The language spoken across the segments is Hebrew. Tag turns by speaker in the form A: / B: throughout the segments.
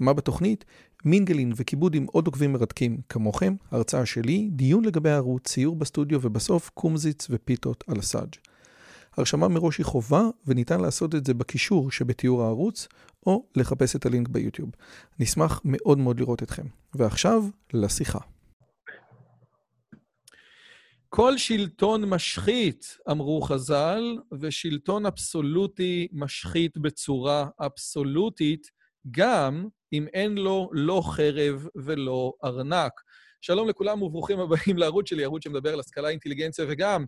A: מה בתוכנית? מינגלין וכיבוד עם עוד עוקבים מרתקים כמוכם, הרצאה שלי, דיון לגבי הערוץ, ציור בסטודיו ובסוף קומזיץ ופיתות על הסאג'. הרשמה מראש היא חובה וניתן לעשות את זה בקישור שבתיאור הערוץ או לחפש את הלינק ביוטיוב. נשמח מאוד מאוד לראות אתכם. ועכשיו, לשיחה. כל שלטון משחית, אמרו חז"ל, ושלטון אבסולוטי משחית בצורה אבסולוטית, גם אם אין לו לא חרב ולא ארנק. שלום לכולם וברוכים הבאים לערוץ שלי, ערוץ שמדבר על השכלה, אינטליגנציה וגם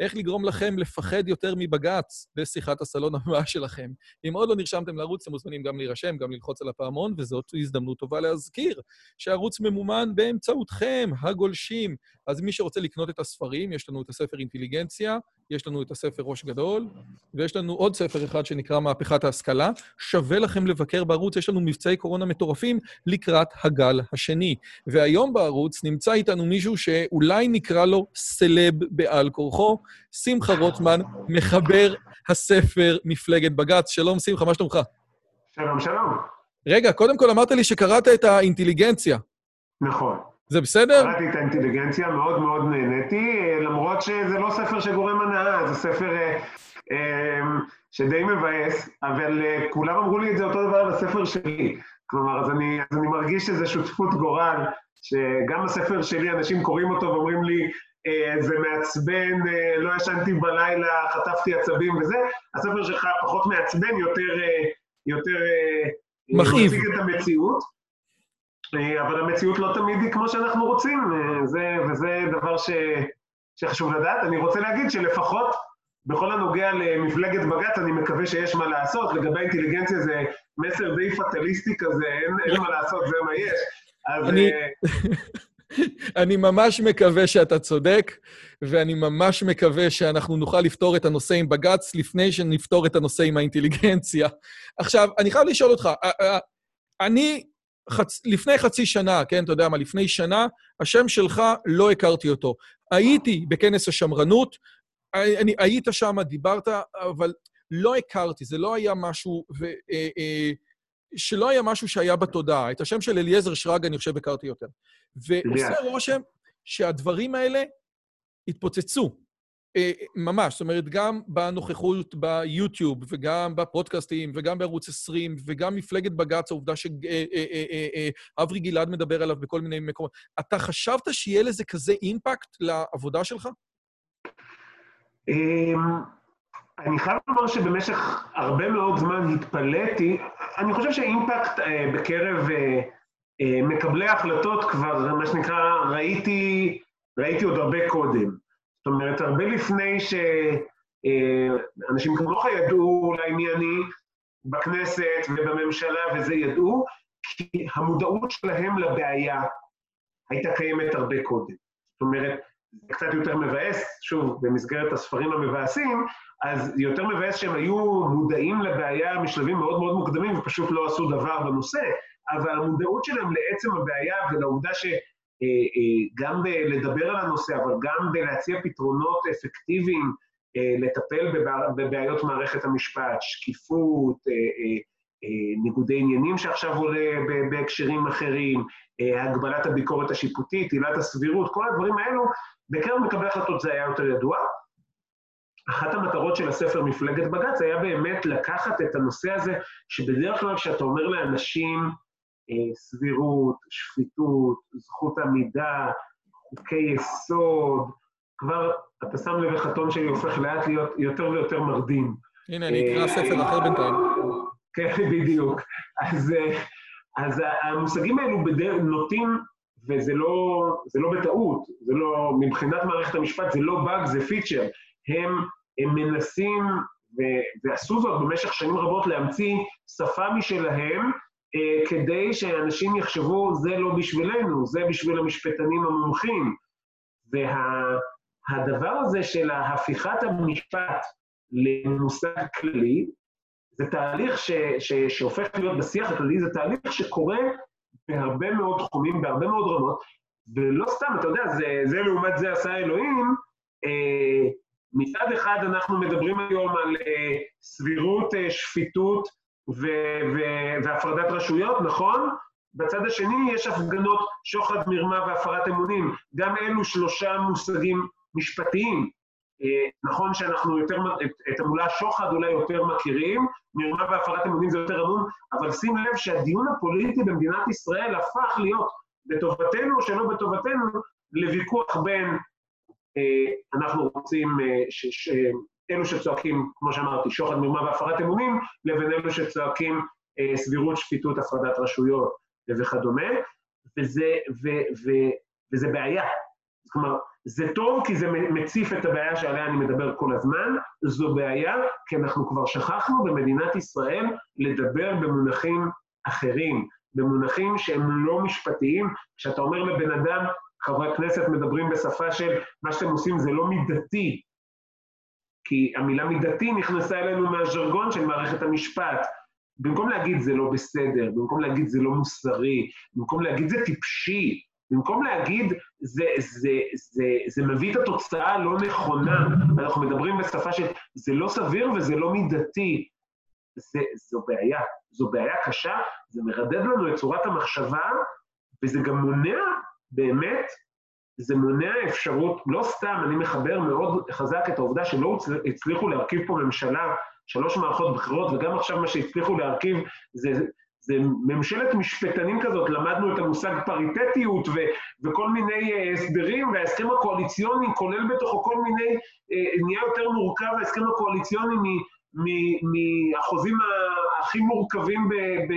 A: איך לגרום לכם לפחד יותר מבג"ץ בשיחת הסלון הבאה שלכם. אם עוד לא נרשמתם לערוץ, אתם מוזמנים גם להירשם, גם ללחוץ על הפעמון, וזאת הזדמנות טובה להזכיר שהערוץ ממומן באמצעותכם, הגולשים. אז מי שרוצה לקנות את הספרים, יש לנו את הספר אינטליגנציה, יש לנו את הספר ראש גדול, ויש לנו עוד ספר אחד שנקרא מהפכת ההשכלה. שווה לכם לבקר בערוץ, יש לנו מבצעי קורונה מטורפים לקראת הגל השני. והיום בערוץ נמצא איתנו מישהו שאולי נקרא לו סלב בעל כורחו, שמחה רוטמן, מחבר הספר מפלגת בג"ץ. שלום, שמחה, מה שלומך?
B: שלום, שלום.
A: רגע, קודם כל אמרת לי שקראת את האינטליגנציה.
B: נכון.
A: זה בסדר?
B: קראתי את האינטליגנציה, מאוד מאוד נהניתי, למרות שזה לא ספר שגורם הנאה, זה ספר אה, אה, שדי מבאס, אבל אה, כולם אמרו לי את זה אותו דבר על הספר שלי. כלומר, אז אני, אז אני מרגיש שזה שותפות גורל, שגם הספר שלי, אנשים קוראים אותו ואומרים לי, אה, זה מעצבן, אה, לא ישנתי בלילה, חטפתי עצבים וזה, הספר שלך פחות מעצבן, יותר, אה, יותר
A: מכאיב.
B: מציג את המציאות, אבל המציאות לא תמיד היא כמו שאנחנו רוצים, זה, וזה דבר ש, שחשוב לדעת. אני רוצה להגיד שלפחות בכל הנוגע למפלגת בג"ץ, אני מקווה שיש מה לעשות. לגבי אינטליגנציה זה מסר די פטליסטי כזה, אין, אין מה לעשות, זה מה יש. אז...
A: אני... ממש מקווה שאתה צודק, ואני ממש מקווה שאנחנו נוכל לפתור את הנושא עם בג"ץ לפני שנפתור את הנושא עם האינטליגנציה. עכשיו, אני חייב לשאול אותך, אני, חצ... לפני חצי שנה, כן, אתה יודע מה, לפני שנה, השם שלך, לא הכרתי אותו. הייתי בכנס השמרנות, אני, היית שם, דיברת, אבל לא הכרתי, זה לא היה משהו, ו, אה, אה, שלא היה משהו שהיה בתודעה. את השם של אליעזר שרגא, אני חושב, הכרתי יותר. ועושה רושם שהדברים האלה התפוצצו. אה, ממש, זאת אומרת, גם בנוכחות ביוטיוב, וגם בפודקאסטים, וגם בערוץ 20, וגם מפלגת בג"ץ, העובדה שאברי גלעד מדבר עליו בכל מיני מקומות. אתה חשבת שיהיה לזה כזה אימפקט לעבודה שלך?
B: אני חייב לומר שבמשך הרבה מאוד זמן התפלאתי, אני חושב שאימפקט בקרב אה, מקבלי ההחלטות כבר, מה שנקרא, ראיתי, ראיתי עוד הרבה קודם. זאת אומרת, הרבה לפני שאנשים אה, כמוך ידעו אולי מי אני בכנסת ובממשלה וזה ידעו, כי המודעות שלהם לבעיה הייתה קיימת הרבה קודם. זאת אומרת, זה קצת יותר מבאס, שוב, במסגרת הספרים המבאסים, אז יותר מבאס שהם היו מודעים לבעיה משלבים מאוד מאוד מוקדמים ופשוט לא עשו דבר בנושא. אבל המודעות שלהם לעצם הבעיה ולעובדה שגם אה, אה, לדבר על הנושא, אבל גם בלהציע פתרונות אפקטיביים אה, לטפל בבעיות מערכת המשפט, שקיפות, ניגודי עניינים שעכשיו עולה בהקשרים אחרים, הגבלת הביקורת השיפוטית, עילת הסבירות, כל הדברים האלו, בקרב מקבלי החלטות זה היה יותר ידוע. אחת המטרות של הספר מפלגת בג"ץ היה באמת לקחת את הנושא הזה, שבדרך כלל כשאתה אומר לאנשים, אה, סבירות, שפיטות, זכות עמידה, חוקי יסוד, כבר אתה שם לב איך הטון שלי הופך לאט להיות יותר ויותר מרדים.
A: הנה, אני אקרא ספר אחר בינתיים.
B: כן, בדיוק. אז, אה, אז המושגים האלו בדרך נוטים, וזה לא, זה לא בטעות, זה לא, מבחינת מערכת המשפט זה לא באג, זה פיצ'ר. הם, הם מנסים, ו, ועשו זאת במשך שנים רבות, להמציא שפה משלהם, אה, כדי שאנשים יחשבו, זה לא בשבילנו, זה בשביל המשפטנים המומחים. הדבר הזה של הפיכת המשפט למושג כללי, זה תהליך ש, ש, שהופך להיות בשיח הכללי, זה תהליך שקורה בהרבה מאוד תחומים, בהרבה מאוד רמות, ולא סתם, אתה יודע, זה, זה לעומת זה עשה אלוהים, אה, מצד אחד אנחנו מדברים היום על אה, סבירות, אה, שפיטות והפרדת רשויות, נכון? בצד השני יש הפגנות שוחד, מרמה והפרת אמונים. גם אלו שלושה מושגים משפטיים. אה, נכון שאנחנו יותר, את, המילה שוחד אולי יותר מכירים, מרמה והפרת אמונים זה יותר עמום, אבל שים לב שהדיון הפוליטי במדינת ישראל הפך להיות, בטובתנו או שלא בטובתנו, לוויכוח בין אנחנו רוצים, אה, אלו שצועקים, כמו שאמרתי, שוחד, מרמה והפרת אמונים, לבין אלו שצועקים אה, סבירות, שפיטות, הפרדת רשויות וכדומה, וזה, ו, ו, וזה בעיה. כלומר, זה טוב כי זה מציף את הבעיה שעליה אני מדבר כל הזמן, זו בעיה כי אנחנו כבר שכחנו במדינת ישראל לדבר במונחים אחרים, במונחים שהם לא משפטיים. כשאתה אומר לבן אדם, חברי הכנסת מדברים בשפה של מה שאתם עושים זה לא מידתי, כי המילה מידתי נכנסה אלינו מהז'רגון של מערכת המשפט. במקום להגיד זה לא בסדר, במקום להגיד זה לא מוסרי, במקום להגיד זה טיפשי, במקום להגיד זה, זה, זה, זה מביא את התוצאה הלא נכונה, אנחנו מדברים בשפה של זה לא סביר וזה לא מידתי. זה, זו בעיה, זו בעיה קשה, זה מרדד לנו את צורת המחשבה, וזה גם מונע באמת, זה מונע אפשרות, לא סתם, אני מחבר מאוד חזק את העובדה שלא הצליחו להרכיב פה ממשלה, שלוש מערכות בחירות, וגם עכשיו מה שהצליחו להרכיב זה, זה ממשלת משפטנים כזאת, למדנו את המושג פריטטיות ו, וכל מיני uh, הסדרים, וההסכם הקואליציוני כולל בתוכו כל מיני, uh, נהיה יותר מורכב ההסכם הקואליציוני מהחוזים הכי מורכבים ב, ב,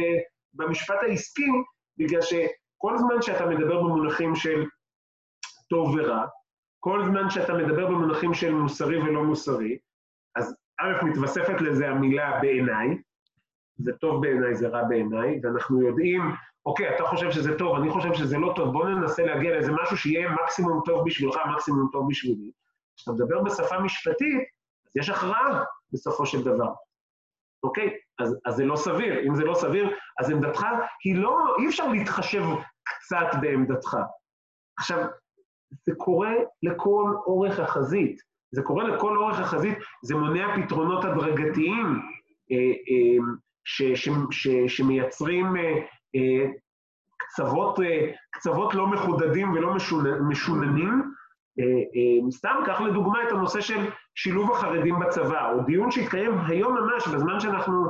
B: במשפט העסקי, בגלל ש... כל זמן שאתה מדבר במונחים של טוב ורע, כל זמן שאתה מדבר במונחים של מוסרי ולא מוסרי, אז א', מתווספת לזה המילה בעיניי, זה טוב בעיניי, זה רע בעיניי, ואנחנו יודעים, אוקיי, אתה חושב שזה טוב, אני חושב שזה לא טוב, בוא ננסה להגיע לאיזה משהו שיהיה מקסימום טוב בשבילך, מקסימום טוב בשבילי. כשאתה מדבר בשפה משפטית, אז יש הכרעה בסופו של דבר. אוקיי? אז, אז זה לא סביר. אם זה לא סביר, אז עמדתך היא לא, אי אפשר להתחשב קצת בעמדתך. עכשיו, זה קורה לכל אורך החזית. זה קורה לכל אורך החזית, זה מונע פתרונות הדרגתיים אה, אה, ש, ש, ש, שמייצרים אה, קצוות, קצוות לא מחודדים ולא משוננים. סתם, קח לדוגמה את הנושא של שילוב החרדים בצבא, או דיון שהתקיים היום ממש, בזמן שאנחנו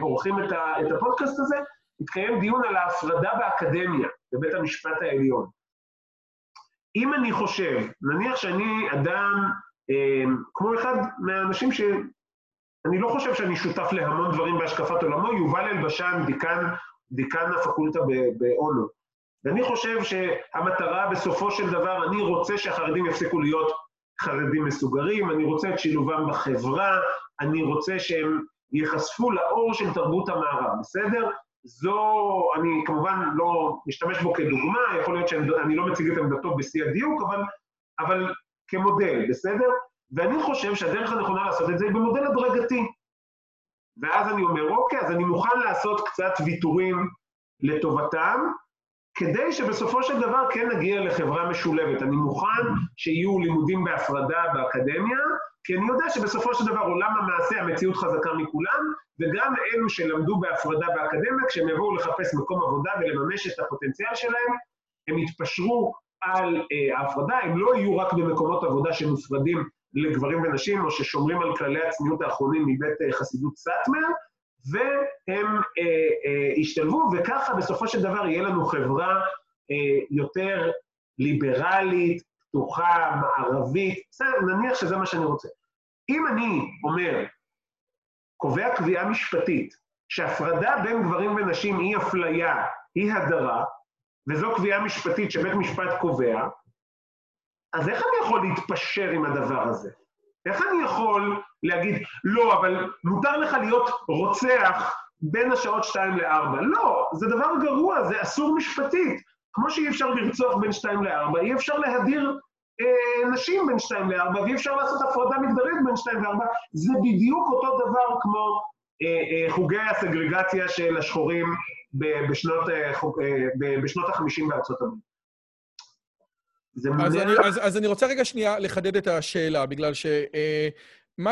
B: עורכים את הפודקאסט הזה, התקיים דיון על ההפרדה באקדמיה, בבית המשפט העליון. אם אני חושב, נניח שאני אדם, אה, כמו אחד מהאנשים ש... אני לא חושב שאני שותף להמון דברים בהשקפת עולמו, יובל אלבשן, דיקן, דיקן הפקולטה באונו. ואני חושב שהמטרה בסופו של דבר, אני רוצה שהחרדים יפסיקו להיות חרדים מסוגרים, אני רוצה את שילובם בחברה, אני רוצה שהם ייחשפו לאור של תרבות המערב, בסדר? זו, אני כמובן לא משתמש בו כדוגמה, יכול להיות שאני לא מציג את עמדתו בשיא הדיוק, אבל, אבל כמודל, בסדר? ואני חושב שהדרך הנכונה לעשות את זה היא במודל הדרגתי. ואז אני אומר, אוקיי, אז אני מוכן לעשות קצת ויתורים לטובתם, כדי שבסופו של דבר כן נגיע לחברה משולבת. אני מוכן שיהיו לימודים בהפרדה באקדמיה, כי אני יודע שבסופו של דבר עולם המעשה, המציאות חזקה מכולם, וגם אלו שלמדו בהפרדה באקדמיה, כשהם יבואו לחפש מקום עבודה ולממש את הפוטנציאל שלהם, הם יתפשרו על אה, ההפרדה, הם לא יהיו רק במקומות עבודה שמופרדים לגברים ונשים, או ששומרים על כללי הצניעות האחרונים מבית אה, חסידות סאטמר, והם אה, אה, ישתלבו, וככה בסופו של דבר יהיה לנו חברה אה, יותר ליברלית, פתוחה, מערבית, בסדר, נניח שזה מה שאני רוצה. אם אני אומר, קובע קביעה משפטית, שהפרדה בין גברים ונשים היא אפליה, היא הדרה, וזו קביעה משפטית שבית משפט קובע, אז איך אני יכול להתפשר עם הדבר הזה? איך אני יכול להגיד, לא, אבל מותר לך להיות רוצח בין השעות 2 ל-4? לא, זה דבר גרוע, זה אסור משפטית. כמו שאי אפשר לרצוח בין 2 ל-4, אי אפשר להדיר אה, נשים בין שתיים לארבע, ואי אפשר לעשות הפרדה מגדרית בין שתיים לארבע, זה בדיוק אותו דבר כמו אה, אה, חוגי הסגרגציה של השחורים בשנות, אה, חוג, אה, בשנות ה-50 בארצות הברית.
A: אז, אני, אז, אז אני רוצה רגע שנייה לחדד את השאלה, בגלל שמה אה,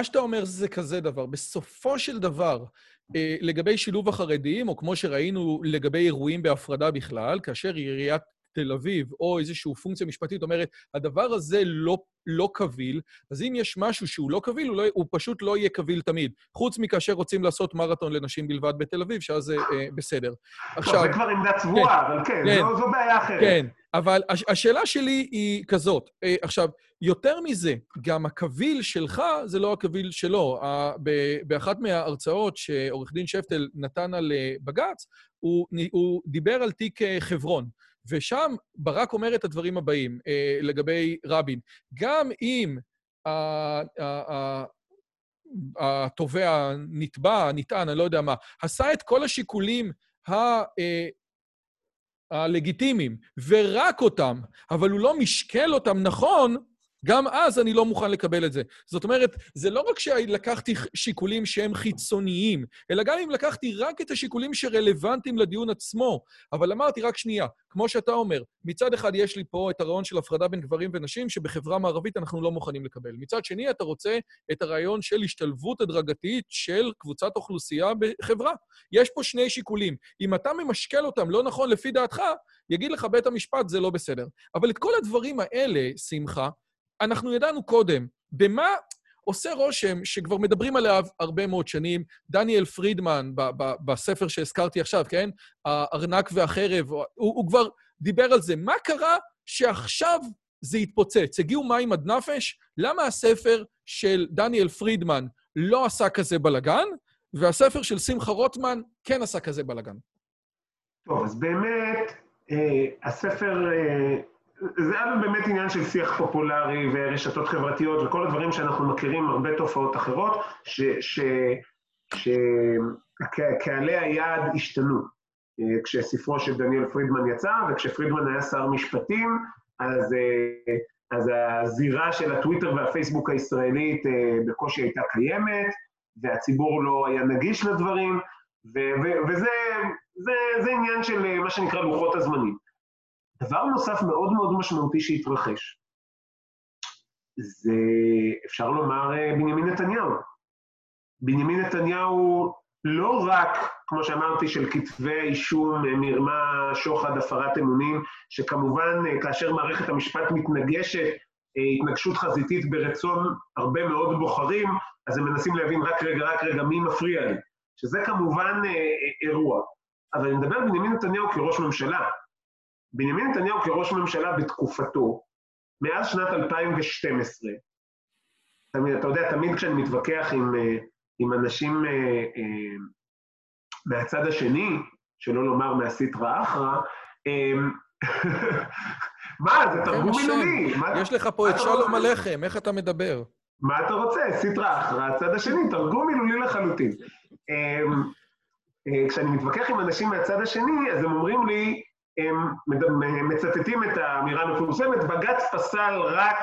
A: שאתה אומר זה כזה דבר. בסופו של דבר, אה, לגבי שילוב החרדים, או כמו שראינו לגבי אירועים בהפרדה בכלל, כאשר עיריית תל אביב, או איזושהי פונקציה משפטית אומרת, הדבר הזה לא, לא קביל, אז אם יש משהו שהוא לא קביל, הוא, לא, הוא פשוט לא יהיה קביל תמיד. חוץ מכאשר רוצים לעשות מרתון לנשים בלבד בתל אביב, שאז זה אה, בסדר.
B: עכשיו... זה כבר עמדה צבועה, כן, אבל כן, כן זו, זו בעיה אחרת.
A: כן, אבל הש, השאלה שלי היא כזאת. אה, עכשיו, יותר מזה, גם הקביל שלך זה לא הקביל שלו. באחת מההרצאות שעורך דין שפטל נתן על אה, בג"ץ, הוא, הוא דיבר על תיק אה, חברון. ושם ברק אומר את הדברים הבאים אה, לגבי רבין. גם אם התובע, נתבע, נטען, אני לא יודע מה, עשה את כל השיקולים ה... אה, הלגיטימיים, ורק אותם, אבל הוא לא משקל אותם נכון, גם אז אני לא מוכן לקבל את זה. זאת אומרת, זה לא רק שלקחתי שיקולים שהם חיצוניים, אלא גם אם לקחתי רק את השיקולים שרלוונטיים לדיון עצמו. אבל אמרתי, רק שנייה, כמו שאתה אומר, מצד אחד יש לי פה את הרעיון של הפרדה בין גברים ונשים, שבחברה מערבית אנחנו לא מוכנים לקבל. מצד שני, אתה רוצה את הרעיון של השתלבות הדרגתית של קבוצת אוכלוסייה בחברה. יש פה שני שיקולים. אם אתה ממשקל אותם לא נכון לפי דעתך, יגיד לך בית המשפט, זה לא בסדר. אבל את כל הדברים האלה, שמחה, אנחנו ידענו קודם. במה עושה רושם שכבר מדברים עליו הרבה מאוד שנים, דניאל פרידמן, ב- ב- בספר שהזכרתי עכשיו, כן? הארנק והחרב, הוא, הוא כבר דיבר על זה. מה קרה שעכשיו זה התפוצץ? הגיעו מים עד נפש? למה הספר של דניאל פרידמן לא עשה כזה בלגן, והספר של שמחה רוטמן כן עשה כזה בלגן?
B: טוב, אז באמת, אה, הספר אה, זה היה באמת עניין של שיח פופולרי ורשתות חברתיות וכל הדברים שאנחנו מכירים, הרבה תופעות אחרות, שקהלי היעד השתנו. אה, כשספרו של דניאל פרידמן יצא, וכשפרידמן היה שר משפטים, אז, אה, אז הזירה של הטוויטר והפייסבוק הישראלית אה, בקושי הייתה קיימת, והציבור לא היה נגיש לדברים, וזה זה, זה עניין של מה שנקרא לוחות הזמנים. דבר נוסף מאוד מאוד משמעותי שהתרחש, זה, אפשר לומר, אה, בנימין נתניהו. בנימין נתניהו לא רק, כמו שאמרתי, של כתבי אישום, אה, מרמה, שוחד, הפרת אמונים, שכמובן אה, כאשר מערכת המשפט מתנגשת, התנגשות חזיתית ברצון הרבה מאוד בוחרים, אז הם מנסים להבין רק רגע, רק רגע, מי מפריע לי, שזה כמובן אירוע. אבל אני מדבר על בנימין נתניהו כראש ממשלה, בנימין נתניהו כראש ממשלה בתקופתו, מאז שנת 2012, אתה יודע, תמיד כשאני מתווכח עם, אה, עם אנשים אה, אה, מהצד השני, שלא לומר מהסטרא אחרא, מה, זה תרגום מילולי.
A: יש לך פה את שלום עליכם, איך אתה מדבר?
B: מה אתה רוצה? סטרא אחרא, הצד השני, תרגום מילולי לחלוטין. כשאני מתווכח עם אנשים מהצד השני, אז הם אומרים לי, הם מצטטים את האמירה המפורסמת, בג"ץ פסל רק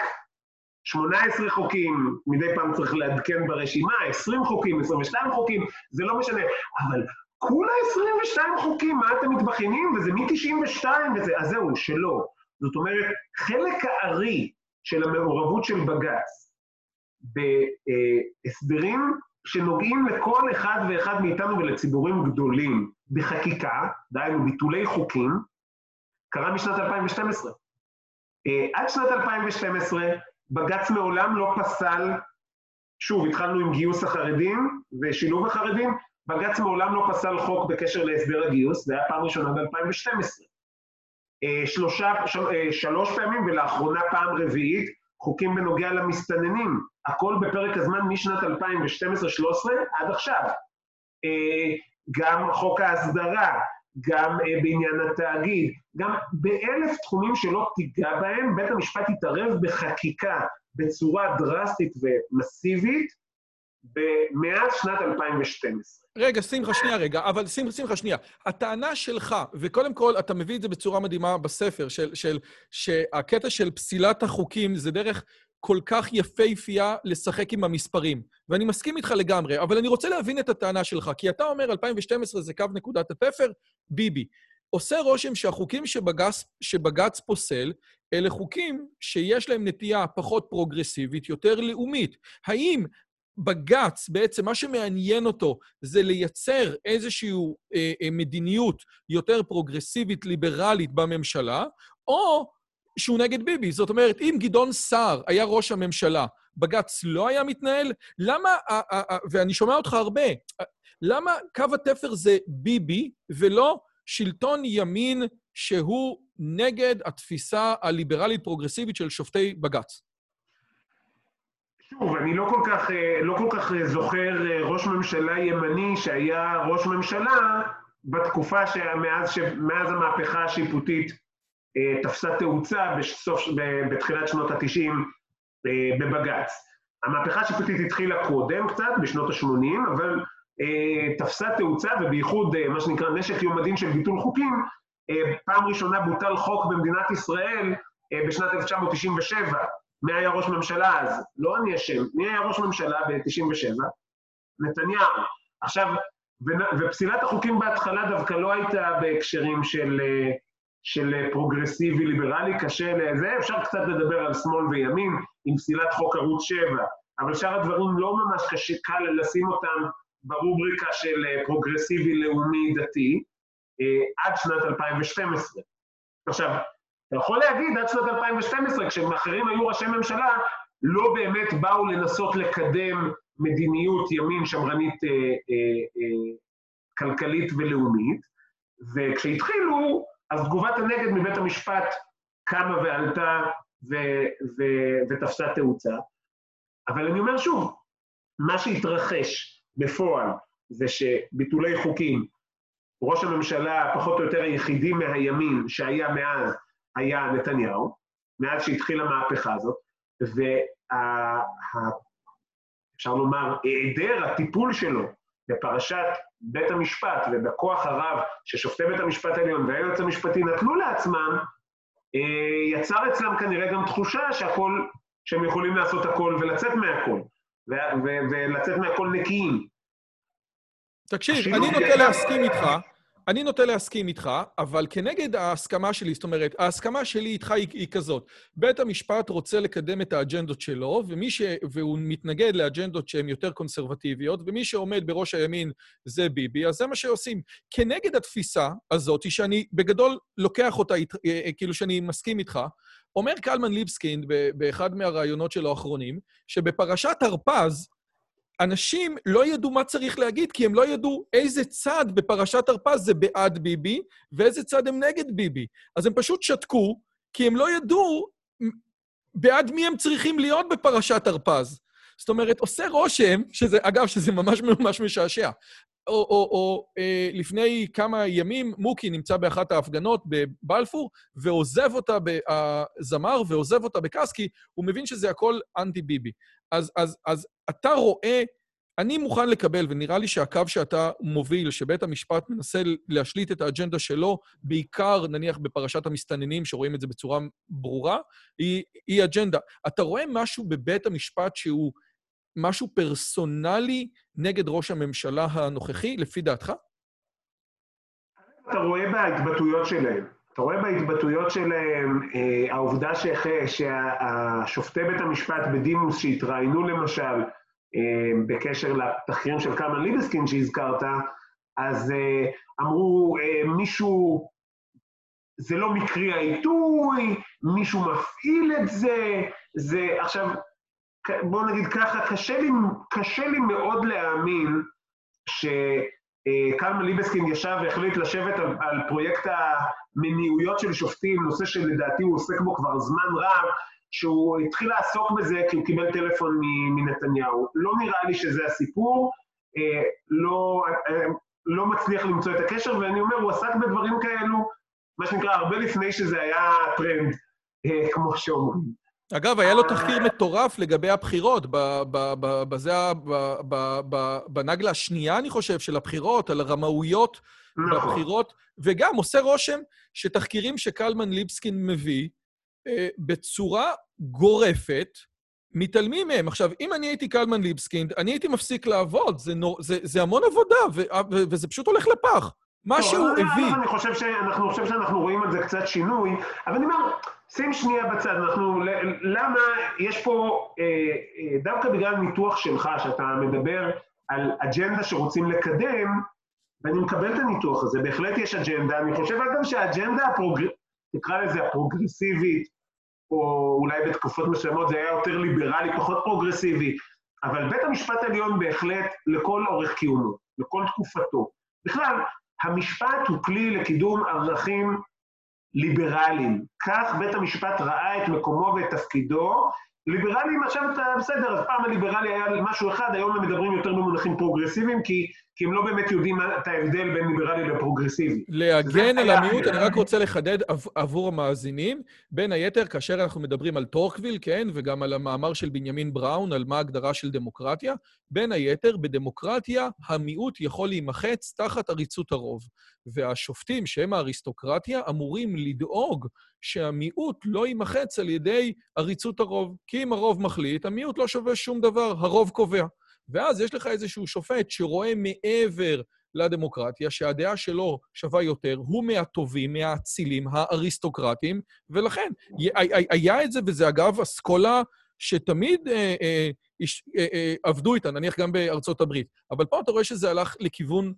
B: 18 חוקים, מדי פעם צריך לעדכן ברשימה, 20 חוקים, 22 חוקים, זה לא משנה, אבל כולה 22 חוקים, מה אתם מתבכיינים? וזה מ-92 וזה, אז זהו, שלא. זאת אומרת, חלק הארי של המעורבות של בג"ץ בהסדרים שנוגעים לכל אחד ואחד מאיתנו ולציבורים גדולים בחקיקה, דהיינו ביטולי חוקים, קרה משנת 2012. אה, עד שנת 2012 בג"ץ מעולם לא פסל, שוב, התחלנו עם גיוס החרדים ושילוב החרדים, בג"ץ מעולם לא פסל חוק בקשר להסדר הגיוס, זה היה פעם ראשונה ב-2012. אה, שלושה, של, אה, שלוש פעמים ולאחרונה פעם רביעית, חוקים בנוגע למסתננים, הכל בפרק הזמן משנת 2012-2013 עד עכשיו. גם חוק ההסדרה, גם uh, בעניין התאגיד, גם באלף תחומים שלא תיגע בהם, בית המשפט יתערב בחקיקה בצורה דרסטית ומסיבית, מאז שנת 2012.
A: רגע, שמחה, שנייה רגע, אבל שמחה, שנייה. הטענה שלך, וקודם כל, אתה מביא את זה בצורה מדהימה בספר, של, של, שהקטע של פסילת החוקים זה דרך כל כך יפהפייה לשחק עם המספרים. ואני מסכים איתך לגמרי, אבל אני רוצה להבין את הטענה שלך, כי אתה אומר 2012 זה קו נקודת התפר, ביבי. עושה רושם שהחוקים שבג"ץ, שבג"ץ פוסל, אלה חוקים שיש להם נטייה פחות פרוגרסיבית, יותר לאומית. האם בג"ץ, בעצם מה שמעניין אותו זה לייצר איזושהי אה, אה, מדיניות יותר פרוגרסיבית, ליברלית בממשלה, או שהוא נגד ביבי. זאת אומרת, אם גדעון סער היה ראש הממשלה, בג"ץ לא היה מתנהל? למה, אה, אה, אה, ואני שומע אותך הרבה, למה קו התפר זה ביבי ולא שלטון ימין שהוא נגד התפיסה הליברלית-פרוגרסיבית של שופטי בג"ץ?
B: שוב, אני לא כל כך, לא כל כך זוכר ראש ממשלה ימני שהיה ראש ממשלה בתקופה שמאז המהפכה השיפוטית תפסה תאוצה בסוף, בתחילת שנות ה-90 בבג"ץ. המהפכה השיפוטית התחילה קודם קצת, בשנות ה-80, אבל אה, תפסה תאוצה, ובייחוד אה, מה שנקרא נשק יום הדין של ביטול חוקים, אה, פעם ראשונה בוטל חוק במדינת ישראל אה, בשנת 1997. מי היה ראש ממשלה אז? לא אני אשם. מי היה ראש ממשלה ב-97? נתניהו. עכשיו, ופסילת החוקים בהתחלה דווקא לא הייתה בהקשרים של, אה, של פרוגרסיבי ליברלי, קשה לזה, אפשר קצת לדבר על שמאל וימין עם פסילת חוק ערוץ 7, אבל שאר הדברים לא ממש קשה, קל לשים אותם ברובריקה של אה, פרוגרסיבי לאומי דתי, אה, עד שנת 2012. עכשיו, אתה יכול להגיד עד שנת 2012, כשאחרים היו ראשי ממשלה, לא באמת באו לנסות לקדם מדיניות ימין שמרנית אה, אה, אה, כלכלית ולאומית, וכשהתחילו, אז תגובת הנגד מבית המשפט קמה ועלתה ו- ו- ותפסה תאוצה. אבל אני אומר שוב, מה שהתרחש בפועל זה שביטולי חוקים, ראש הממשלה הפחות או יותר היחידי מהימין שהיה מאז היה נתניהו, מאז שהתחילה המהפכה הזאת, ואפשר לומר, היעדר הטיפול שלו בפרשת בית המשפט ובכוח הרב ששופטי בית המשפט העליון והיועץ המשפטי נתנו לעצמם, אה, יצר אצלם כנראה גם תחושה שהכל, שהם יכולים לעשות הכל ולצאת מהכל. ולצאת מהכל נקיים.
A: תקשיב, אני נוטה להסכים איתך, אני נוטה להסכים איתך, אבל כנגד ההסכמה שלי, זאת אומרת, ההסכמה שלי איתך היא, היא כזאת. בית המשפט רוצה לקדם את האג'נדות שלו, ומי ש... והוא מתנגד לאג'נדות שהן יותר קונסרבטיביות, ומי שעומד בראש הימין זה ביבי, אז זה מה שעושים. כנגד התפיסה הזאת, שאני בגדול לוקח אותה, אה, אה, כאילו שאני מסכים איתך, אומר קלמן ליבסקינד באחד מהראיונות שלו האחרונים, שבפרשת הרפז, אנשים לא ידעו מה צריך להגיד, כי הם לא ידעו איזה צד בפרשת הרפז זה בעד ביבי, ואיזה צד הם נגד ביבי. אז הם פשוט שתקו, כי הם לא ידעו בעד מי הם צריכים להיות בפרשת הרפז. זאת אומרת, עושה רושם, שזה, אגב, שזה ממש ממש משעשע. או, או, או אה, לפני כמה ימים מוקי נמצא באחת ההפגנות בבלפור, ועוזב אותה, הזמר, ועוזב אותה בקסקי, הוא מבין שזה הכל אנטי-ביבי. אז, אז, אז אתה רואה, אני מוכן לקבל, ונראה לי שהקו שאתה מוביל, שבית המשפט מנסה להשליט את האג'נדה שלו, בעיקר נניח בפרשת המסתננים, שרואים את זה בצורה ברורה, היא, היא אג'נדה. אתה רואה משהו בבית המשפט שהוא... משהו פרסונלי נגד ראש הממשלה הנוכחי, לפי דעתך?
B: אתה רואה בהתבטאויות שלהם. אתה רואה בהתבטאויות שלהם, אה, העובדה שהשופטי בית המשפט בדימוס שהתראיינו למשל אה, בקשר לתחקירים של קלמן ליבסקין שהזכרת, אז אה, אמרו, אה, מישהו, זה לא מקרי העיתוי, מישהו מפעיל את זה, זה, עכשיו, בואו נגיד ככה, קשה לי, קשה לי מאוד להאמין שקלמן ליבסקין ישב והחליט לשבת על, על פרויקט המניעויות של שופטים, נושא שלדעתי הוא עוסק בו כבר זמן רב, שהוא התחיל לעסוק בזה כי הוא קיבל טלפון מנתניהו. לא נראה לי שזה הסיפור, אה, לא, אה, לא מצליח למצוא את הקשר, ואני אומר, הוא עסק בדברים כאלו, מה שנקרא, הרבה לפני שזה היה טרנד, אה, כמו שאומרים.
A: אגב, היה לו תחקיר מטורף לגבי הבחירות, בזה, בנגלה השנייה, אני חושב, של הבחירות, על הרמאויות
B: נכון.
A: בבחירות, וגם עושה רושם שתחקירים שקלמן ליבסקין מביא, אה, בצורה גורפת, מתעלמים מהם. עכשיו, אם אני הייתי קלמן ליבסקין, אני הייתי מפסיק לעבוד, זה, נור, זה, זה המון עבודה, ו, וזה פשוט הולך לפח. מה שהוא
B: טוב,
A: הביא...
B: אני חושב, שאנחנו, חושב שאנחנו רואים על זה קצת שינוי, אבל אני אומר, שים שנייה בצד, אנחנו, למה יש פה, אה, אה, דווקא בגלל ניתוח שלך, שאתה מדבר על אג'נדה שרוצים לקדם, ואני מקבל את הניתוח הזה, בהחלט יש אג'נדה, אני חושב אגב שהאג'נדה, הפרוג... תקרא לזה הפרוגרסיבית, או אולי בתקופות מסוימות זה היה יותר ליברלי, פחות פרוגרסיבי, אבל בית המשפט העליון בהחלט לכל אורך קיומו, לכל תקופתו. בכלל, המשפט הוא כלי לקידום ערכים ליברליים. כך בית המשפט ראה את מקומו ואת תפקידו. ליברליים, עכשיו אתה בסדר, אז פעם הליברלי היה משהו אחד, היום הם מדברים יותר במונחים פרוגרסיביים, כי כי הם לא באמת יודעים את ההבדל בין ליברלי לפרוגרסיבי.
A: להגן על המיעוט, אני רק רוצה לחדד עבור המאזינים, בין היתר, כאשר אנחנו מדברים על טורקוויל, כן, וגם על המאמר של בנימין בראון, על מה ההגדרה של דמוקרטיה, בין היתר, בדמוקרטיה המיעוט יכול להימחץ תחת עריצות הרוב. והשופטים, שהם האריסטוקרטיה, אמורים לדאוג שהמיעוט לא יימחץ על ידי עריצות הרוב. כי אם הרוב מחליט, המיעוט לא שווה שום דבר, הרוב קובע. ואז יש לך איזשהו שופט שרואה מעבר לדמוקרטיה, שהדעה שלו שווה יותר, הוא מהטובים, מהאצילים, האריסטוקרטים, ולכן היה את זה, וזה אגב אסכולה שתמיד אה, אה, אה, אה, עבדו איתה, נניח גם בארצות הברית. אבל פה אתה רואה שזה הלך לכיוון...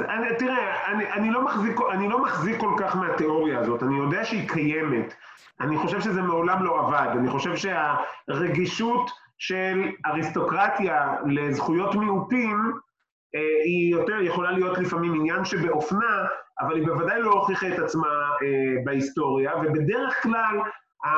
B: אני, תראה, אני, אני, לא מחזיק, אני לא מחזיק כל כך מהתיאוריה הזאת, אני יודע שהיא קיימת. אני חושב שזה מעולם לא עבד. אני חושב שהרגישות... של אריסטוקרטיה לזכויות מיעוטים, אה, היא יותר יכולה להיות לפעמים עניין שבאופנה, אבל היא בוודאי לא הוכיחה את עצמה אה, בהיסטוריה, ובדרך כלל אה,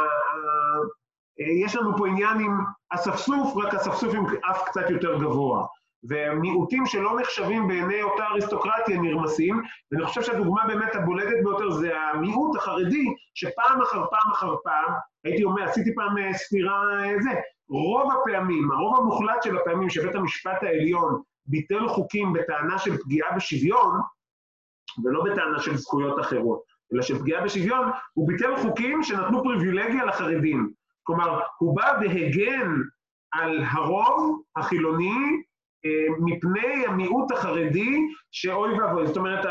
B: יש לנו פה עניין עם אספסוף, רק אספסוף עם אף קצת יותר גבוה. ומיעוטים שלא נחשבים בעיני אותה אריסטוקרטיה נרמסים, ואני חושב שהדוגמה באמת הבולטת ביותר זה המיעוט החרדי, שפעם אחר פעם אחר פעם, הייתי אומר, עשיתי פעם ספירה זה, רוב הפעמים, הרוב המוחלט של הפעמים שבית המשפט העליון ביטל חוקים בטענה של פגיעה בשוויון, ולא בטענה של זכויות אחרות, אלא של פגיעה בשוויון, הוא ביטל חוקים שנתנו פריבילגיה לחרדים. כלומר, הוא בא והגן על הרוב החילוני אה, מפני המיעוט החרדי שאוי ואבוי. זאת אומרת,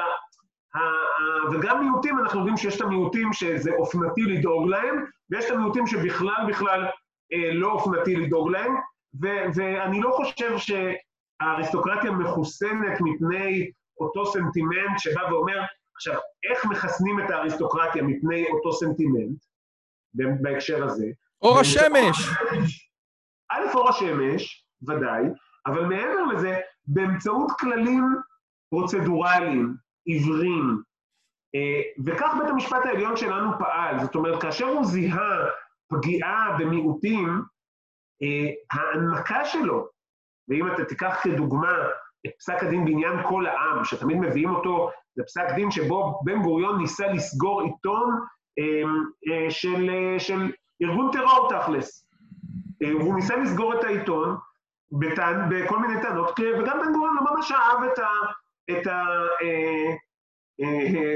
B: וגם מיעוטים, אנחנו יודעים שיש את המיעוטים שזה אופנתי לדאוג להם, ויש את המיעוטים שבכלל בכלל אה, לא אופנתי לדאוג להם, ו- ואני לא חושב שהאריסטוקרטיה מחוסנת מפני אותו סנטימנט שבא ואומר, עכשיו, איך מחסנים את האריסטוקרטיה מפני אותו סנטימנט בהקשר הזה?
A: אור השמש!
B: א', אור השמש, ודאי, אבל מעבר לזה, באמצעות כללים פרוצדורליים, עיוורים, אה, וכך בית המשפט העליון שלנו פעל. זאת אומרת, כאשר הוא זיהה פגיעה במיעוטים, אה, ההנמקה שלו, ואם אתה תיקח כדוגמה את פסק הדין בעניין כל העם, שתמיד מביאים אותו, זה פסק דין שבו בן גוריון ניסה לסגור עיתון אה, של, של ארגון טרור תכלס. הוא ניסה לסגור את העיתון בטען, בכל מיני טענות, וגם בן גוריון לא ממש אהב את, ה, את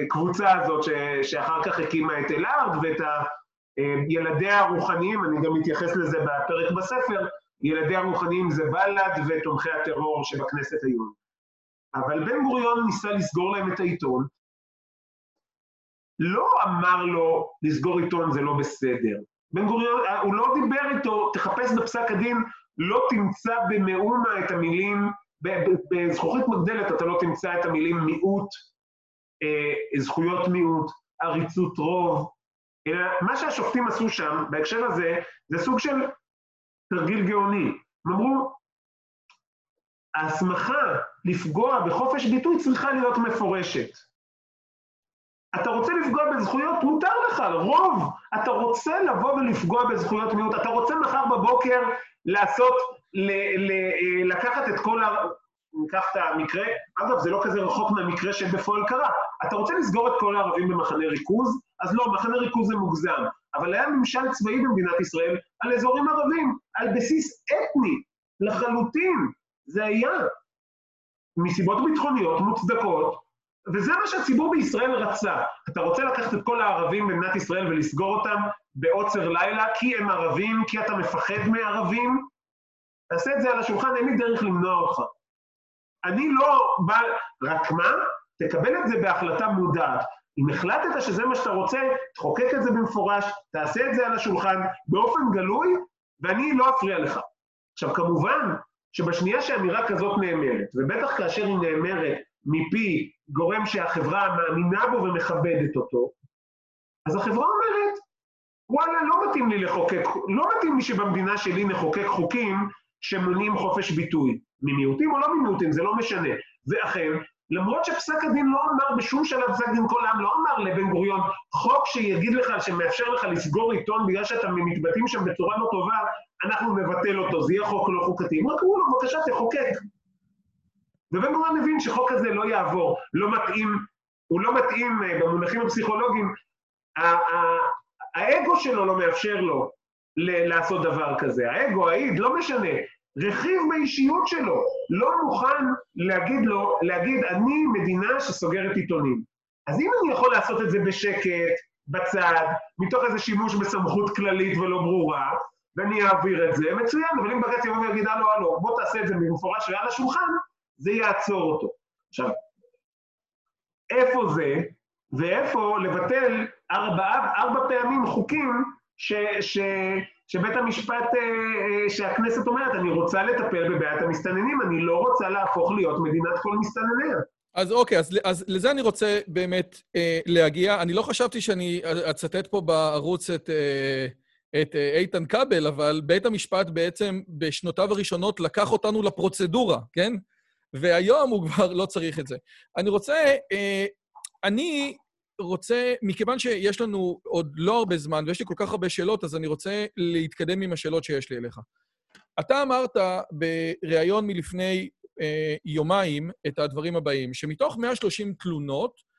B: הקבוצה אה, אה, הזאת ש, שאחר כך הקימה את אלארד ואת ה... ילדיה הרוחניים, אני גם מתייחס לזה בפרק בספר, ילדיה הרוחניים זה בל"ד ותומכי הטרור שבכנסת היום. אבל בן גוריון ניסה לסגור להם את העיתון, לא אמר לו לסגור עיתון זה לא בסדר. בן גוריון, הוא לא דיבר איתו, תחפש בפסק הדין, לא תמצא במאומה את המילים, בזכוכית מגדלת אתה לא תמצא את המילים מיעוט, אה, זכויות מיעוט, עריצות רוב, אלא מה שהשופטים עשו שם, בהקשר הזה, זה סוג של תרגיל גאוני. הם אמרו, ההסמכה לפגוע בחופש ביטוי צריכה להיות מפורשת. אתה רוצה לפגוע בזכויות, מותר לך, רוב. אתה רוצה לבוא ולפגוע בזכויות מיעוט, אתה רוצה מחר בבוקר לעשות, ל, ל, לקחת את כל ה... ניקח את המקרה, אגב, זה לא כזה רחוק מהמקרה שבפועל קרה. אתה רוצה לסגור את כל הערבים במחנה ריכוז? אז לא, מחנה ריכוז זה מוגזם. אבל היה ממשל צבאי במדינת ישראל על אזורים ערבים, על בסיס אתני, לחלוטין. זה היה. מסיבות ביטחוניות מוצדקות, וזה מה שהציבור בישראל רצה. אתה רוצה לקחת את כל הערבים במדינת ישראל ולסגור אותם בעוצר לילה כי הם ערבים, כי אתה מפחד מערבים? תעשה את זה על השולחן, אין לי דרך למנוע אותך. אני לא בא, רק מה? תקבל את זה בהחלטה מודעת. אם החלטת שזה מה שאתה רוצה, תחוקק את זה במפורש, תעשה את זה על השולחן באופן גלוי, ואני לא אפריע לך. עכשיו, כמובן שבשנייה שאמירה כזאת נאמרת, ובטח כאשר היא נאמרת מפי גורם שהחברה מאמינה בו ומכבדת אותו, אז החברה אומרת, וואלה, לא מתאים לי לחוקק, לא מתאים לי שבמדינה שלי נחוקק חוקים שמונעים חופש ביטוי. ממיעוטים או לא ממיעוטים, זה לא משנה. ואכן, למרות שפסק הדין לא אמר בשום שלב פסק דין כל העם, לא אמר לבן גוריון, חוק שיגיד לך, שמאפשר לך לסגור עיתון בגלל שאתה מתבטאים שם בצורה לא טובה, אנחנו נבטל אותו, זה יהיה חוק לא חוקתי. רק אמרו לו, בבקשה, תחוקק. ובן גוריון הבין שחוק הזה לא יעבור, לא מתאים, הוא לא מתאים אה, במונחים הפסיכולוגיים, האגו שלו לא מאפשר לו לעשות דבר כזה. האגו, האיד, לא משנה. רכיב באישיות שלו לא מוכן להגיד לו, להגיד, אני מדינה שסוגרת עיתונים. אז אם אני יכול לעשות את זה בשקט, בצד, מתוך איזה שימוש בסמכות כללית ולא ברורה, ואני אעביר את זה, מצוין, אבל אם בג"ץ יבוא ויגיד, הלו, הלו, בוא תעשה את זה במפורש ועל השולחן, זה יעצור אותו. עכשיו, איפה זה, ואיפה לבטל ארבע, ארבע פעמים חוקים ש, ש, שבית המשפט, אה, אה, שהכנסת אומרת, אני רוצה לטפל בבעיית המסתננים, אני לא רוצה להפוך להיות מדינת כל מסתנניה.
A: אז אוקיי, אז, אז לזה אני רוצה באמת אה, להגיע. אני לא חשבתי שאני אצטט פה בערוץ את, אה, את אה, איתן כבל, אבל בית המשפט בעצם בשנותיו הראשונות לקח אותנו לפרוצדורה, כן? והיום הוא כבר לא צריך את זה. אני רוצה, אה, אני רוצה, מכיוון שיש לנו עוד לא הרבה זמן ויש לי כל כך הרבה שאלות, אז אני רוצה להתקדם עם השאלות שיש לי אליך. אתה אמרת בריאיון מלפני אה, יומיים את הדברים הבאים, שמתוך 130 תלונות,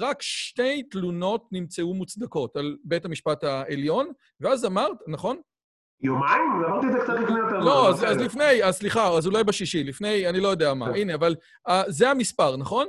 A: רק שתי תלונות נמצאו מוצדקות על בית המשפט העליון, ואז אמרת, נכון?
B: יומיים? אמרתי את זה קצת לפני יותר.
A: לא, אז, אז לפני, אז סליחה, אז אולי בשישי, לפני, אני לא יודע מה. הנה, אבל uh, זה המספר, נכון?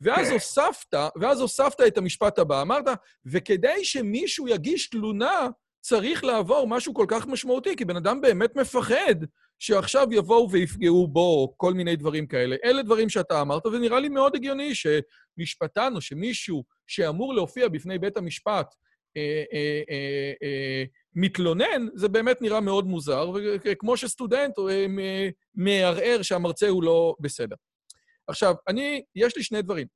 A: ואז כן. הוספת, ואז הוספת את המשפט הבא, אמרת, וכדי שמישהו יגיש תלונה, צריך לעבור משהו כל כך משמעותי, כי בן אדם באמת מפחד שעכשיו יבואו ויפגעו בו כל מיני דברים כאלה. אלה דברים שאתה אמרת, ונראה לי מאוד הגיוני שמשפטן או שמישהו שאמור להופיע בפני בית המשפט אה, אה, אה, אה, מתלונן, זה באמת נראה מאוד מוזר, וכמו שסטודנט אה, מערער שהמרצה הוא לא בסדר. עכשיו, אני, יש לי שני דברים.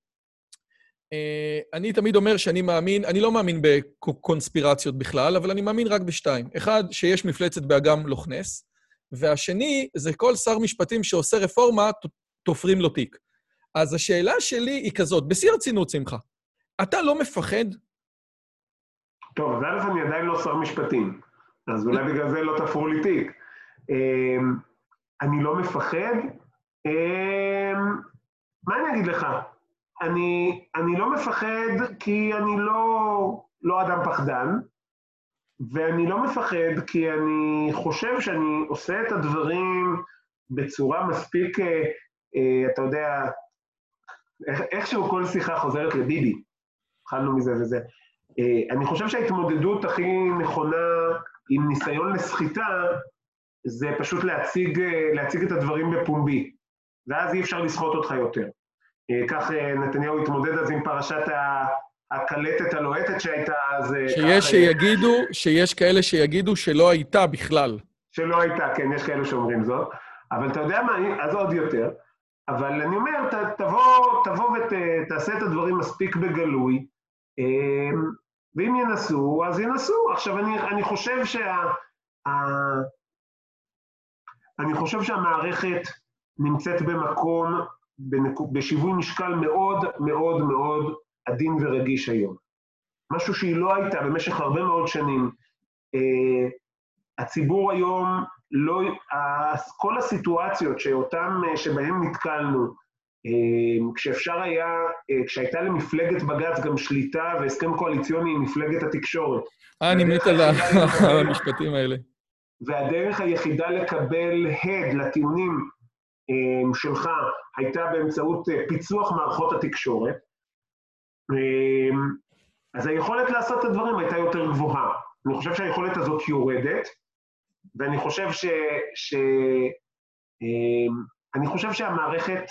A: אה, אני תמיד אומר שאני מאמין, אני לא מאמין בקונספירציות בכלל, אבל אני מאמין רק בשתיים. אחד, שיש מפלצת באגם לוך נס, והשני, זה כל שר משפטים שעושה רפורמה, תופרים לו תיק. אז השאלה שלי היא כזאת, בשיא הרצינות, שמחה, אתה לא מפחד?
B: טוב, אז א', אני עדיין לא שר משפטים, אז אולי בגלל זה לא תפרו לי תיק. אה, אני לא מפחד. אה, מה אני אגיד לך? אני, אני לא מפחד כי אני לא, לא אדם פחדן, ואני לא מפחד כי אני חושב שאני עושה את הדברים בצורה מספיק, אה, אה, אתה יודע, איכשהו כל שיחה חוזרת לביבי, התחלנו מזה וזה. אה, אני חושב שההתמודדות הכי נכונה עם ניסיון לסחיטה, זה פשוט להציג, אה, להציג את הדברים בפומבי, ואז אי אפשר לסחוט אותך יותר. אה, כך נתניהו התמודד אז עם פרשת הקלטת הלוהטת שהייתה אז...
A: שיש שיגידו, שיש כאלה שיגידו שלא הייתה בכלל.
B: שלא הייתה, כן, יש כאלה שאומרים זאת. אבל אתה יודע מה, אז עוד יותר. אבל אני אומר, ת, תבוא, תבוא ותעשה את הדברים מספיק בגלוי, ואם ינסו, אז ינסו. עכשיו, אני, אני חושב שה... ה, אני חושב שהמערכת נמצאת במקום בשיווי משקל מאוד מאוד מאוד עדין ורגיש היום. משהו שהיא לא הייתה במשך הרבה מאוד שנים. אה, הציבור היום לא... כל הסיטואציות שאותם, שבהם נתקלנו, כשאפשר היה, כשהייתה למפלגת בג"ץ גם שליטה והסכם קואליציוני עם מפלגת התקשורת.
A: אה, אני מת על המשפטים האלה.
B: והדרך היחידה לקבל הד לטיעונים שלך הייתה באמצעות פיצוח מערכות התקשורת, אז היכולת לעשות את הדברים הייתה יותר גבוהה. אני חושב שהיכולת הזאת יורדת, ואני חושב ש... ש... אני חושב שהמערכת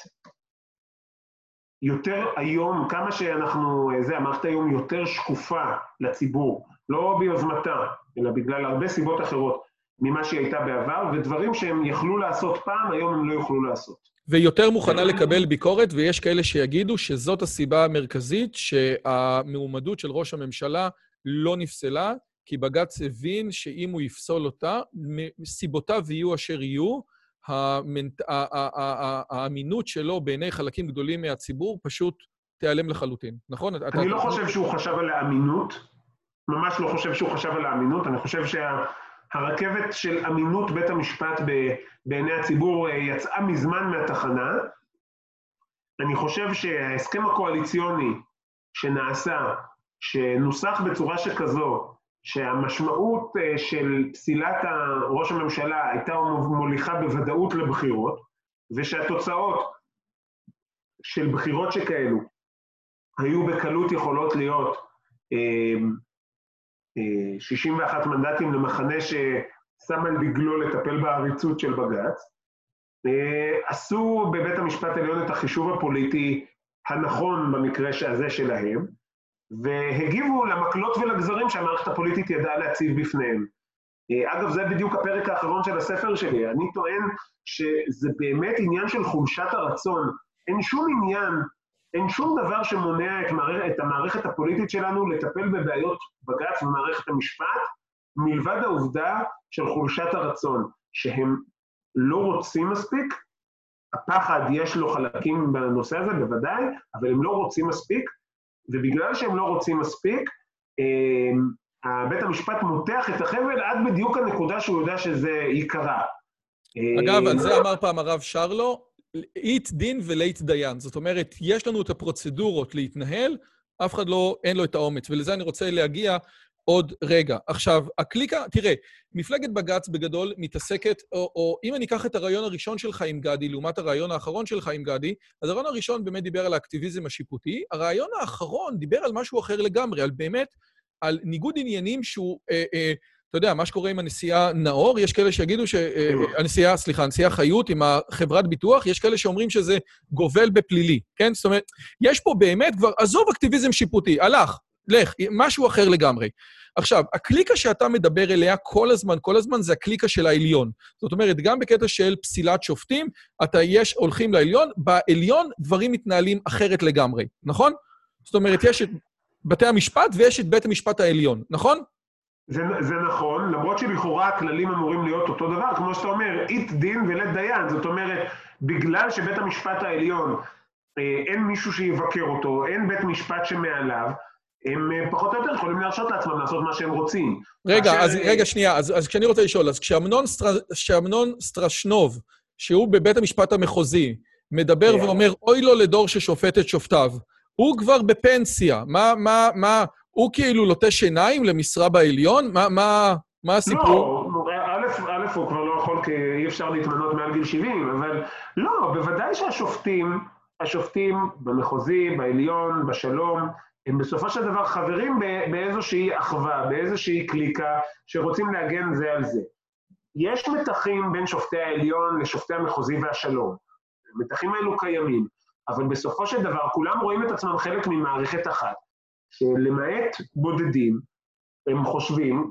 B: יותר היום, כמה שאנחנו, זה, המערכת היום יותר שקופה לציבור, לא ביוזמתה, אלא בגלל הרבה סיבות אחרות ממה שהיא הייתה בעבר, ודברים שהם יכלו לעשות פעם, היום הם לא יוכלו לעשות.
A: ויותר מוכנה לקבל ביקורת, ויש כאלה שיגידו שזאת הסיבה המרכזית שהמועמדות של ראש הממשלה לא נפסלה, כי בג"ץ הבין שאם הוא יפסול אותה, סיבותיו יהיו אשר יהיו, האמינות שלו בעיני חלקים גדולים מהציבור פשוט תיעלם לחלוטין, נכון?
B: אני לא חושב שהוא חשב על האמינות, ממש לא חושב שהוא חשב על האמינות, אני חושב שהרכבת של אמינות בית המשפט בעיני הציבור אה, יצאה מזמן מהתחנה. אני חושב שההסכם הקואליציוני שנעשה, שנוסח בצורה שכזו, שהמשמעות אה, של פסילת ראש הממשלה הייתה מוליכה בוודאות לבחירות, ושהתוצאות של בחירות שכאלו היו בקלות יכולות להיות 61 אה, אה, מנדטים למחנה ששם על דגלו לטפל בעריצות של בג"ץ, עשו בבית המשפט העליון את החישוב הפוליטי הנכון במקרה הזה שלהם, והגיבו למקלות ולגזרים שהמערכת הפוליטית ידעה להציב בפניהם. אה, אגב, זה בדיוק הפרק האחרון של הספר שלי. אני טוען שזה באמת עניין של חולשת הרצון. אין שום עניין, אין שום דבר שמונע את, מערכ... את המערכת הפוליטית שלנו לטפל בבעיות בג"ץ ומערכת המשפט, מלבד העובדה של חולשת הרצון, שהם לא רוצים מספיק, הפחד יש לו חלקים בנושא הזה, בוודאי, אבל הם לא רוצים מספיק, ובגלל שהם לא רוצים מספיק, אה, בית המשפט מותח את החבל עד בדיוק הנקודה שהוא יודע שזה ייקרה.
A: אגב, על זה אמר פעם הרב שרלו, אית דין ולית דיין. זאת אומרת, יש לנו את הפרוצדורות להתנהל, אף אחד לא, אין לו את האומץ. ולזה אני רוצה להגיע עוד רגע. עכשיו, הקליקה, תראה, מפלגת בג"ץ בגדול מתעסקת, או, או אם אני אקח את הרעיון הראשון של חיים גדי לעומת הרעיון האחרון של חיים גדי, אז הרעיון הראשון באמת דיבר על האקטיביזם השיפוטי, הרעיון האחרון דיבר על משהו אחר לגמרי, על באמת, על ניגוד עניינים שהוא, אה, אה, אתה יודע, מה שקורה עם הנשיאה נאור, יש כאלה שיגידו ש... אה, הנשיאה, סליחה, הנשיאה חיות עם החברת ביטוח, יש כאלה שאומרים שזה גובל בפלילי, כן? זאת אומרת, יש פה באמת כבר, עזוב אקטיביזם שיפוטי, הלך, לך, משהו אחר לגמרי. עכשיו, הקליקה שאתה מדבר אליה כל הזמן, כל הזמן זה הקליקה של העליון. זאת אומרת, גם בקטע של פסילת שופטים, אתה יש, הולכים לעליון, בעליון דברים מתנהלים אחרת לגמרי, נכון? זאת אומרת, יש את בתי המשפט ויש את בית המשפט העליון, נכון?
B: זה, זה נכון, למרות שלכאורה הכללים אמורים להיות אותו דבר, כמו שאתה אומר, אית דין ולית דיין. זאת אומרת, בגלל שבית המשפט העליון, אה, אין מישהו שיבקר אותו, אין בית משפט שמעליו, הם אה, פחות או יותר יכולים להרשות לעצמם לעשות מה שהם רוצים.
A: רגע, אז רגע, שנייה, אז, אז כשאני רוצה לשאול, אז כשאמנון סטר, סטרשנוב, שהוא בבית המשפט המחוזי, מדבר yeah. כן. ואומר, אוי לו לדור ששופט את שופטיו, הוא כבר בפנסיה. מה, מה, מה, הוא כאילו לוטש עיניים למשרה בעליון? מה, מה, מה הסיפור?
B: לא, א', א', הוא כבר לא יכול כי אי אפשר להתמנות מעל גיל 70, אבל לא, בוודאי שהשופטים, השופטים במחוזי, בעליון, בשלום, הם בסופו של דבר חברים באיזושהי אחווה, באיזושהי קליקה, שרוצים להגן זה על זה. יש מתחים בין שופטי העליון לשופטי המחוזי והשלום. המתחים האלו קיימים, אבל בסופו של דבר כולם רואים את עצמם חלק ממערכת אחת, שלמעט בודדים, הם חושבים,